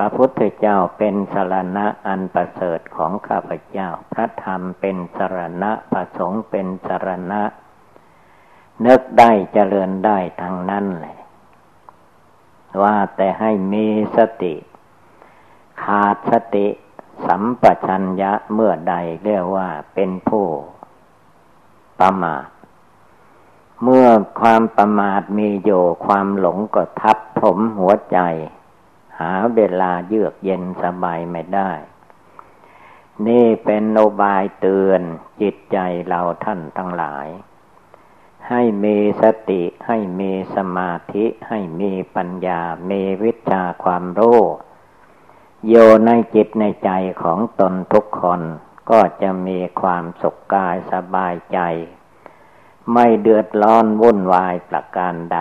ระพุทธเจ้าเป็นสรณะอันประเสริฐของข้าพเจ้า พระธรรมเป็นสรณะพระสงฆ์เป็นสรณะนึกได้เจริญได้ทางนั้นเลยว่าแต่ให้มีสติ ขาดสติ สัมปชัญญะเมื่อใดเรียกว่าเป็นผู้ประมาทเมื่อความประมาทมีอยู่ความหลงก็ทับถมหัวใจ หาเวลาเยือกเย็นสบายไม่ได้ นี่เป็นโนบายเตือนจิตใจเราท่านทั้งหลาย ให้มีสติให้มีสมาธิให้มีปัญญา มีวิชาความรู้โยในจิตในใจของตนทุกคนก็จะมีความสุขกายสบายใจ ไม่เดือดร้อนวุ่นวายประการใด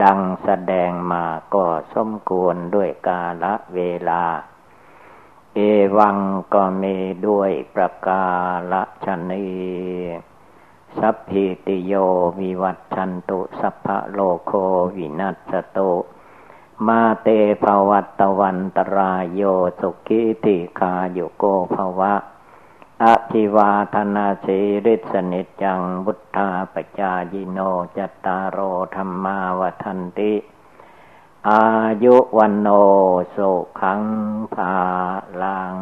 ดังแสดงมาก็สมควรด้วยกาละเวลา เอวังก็มีด้วยประกาละชนีสัพพิติโยวิวัตชันตุสัพพะโลโควินัสตุ มาเตภวัตวันตรายโยสุกิติคาโยโกภวะ อภิวาธนาสีริสนิจังบุทธาปจายิโนจตารโอธรรมาวทันติ อายุวันโนสุขังภาลัง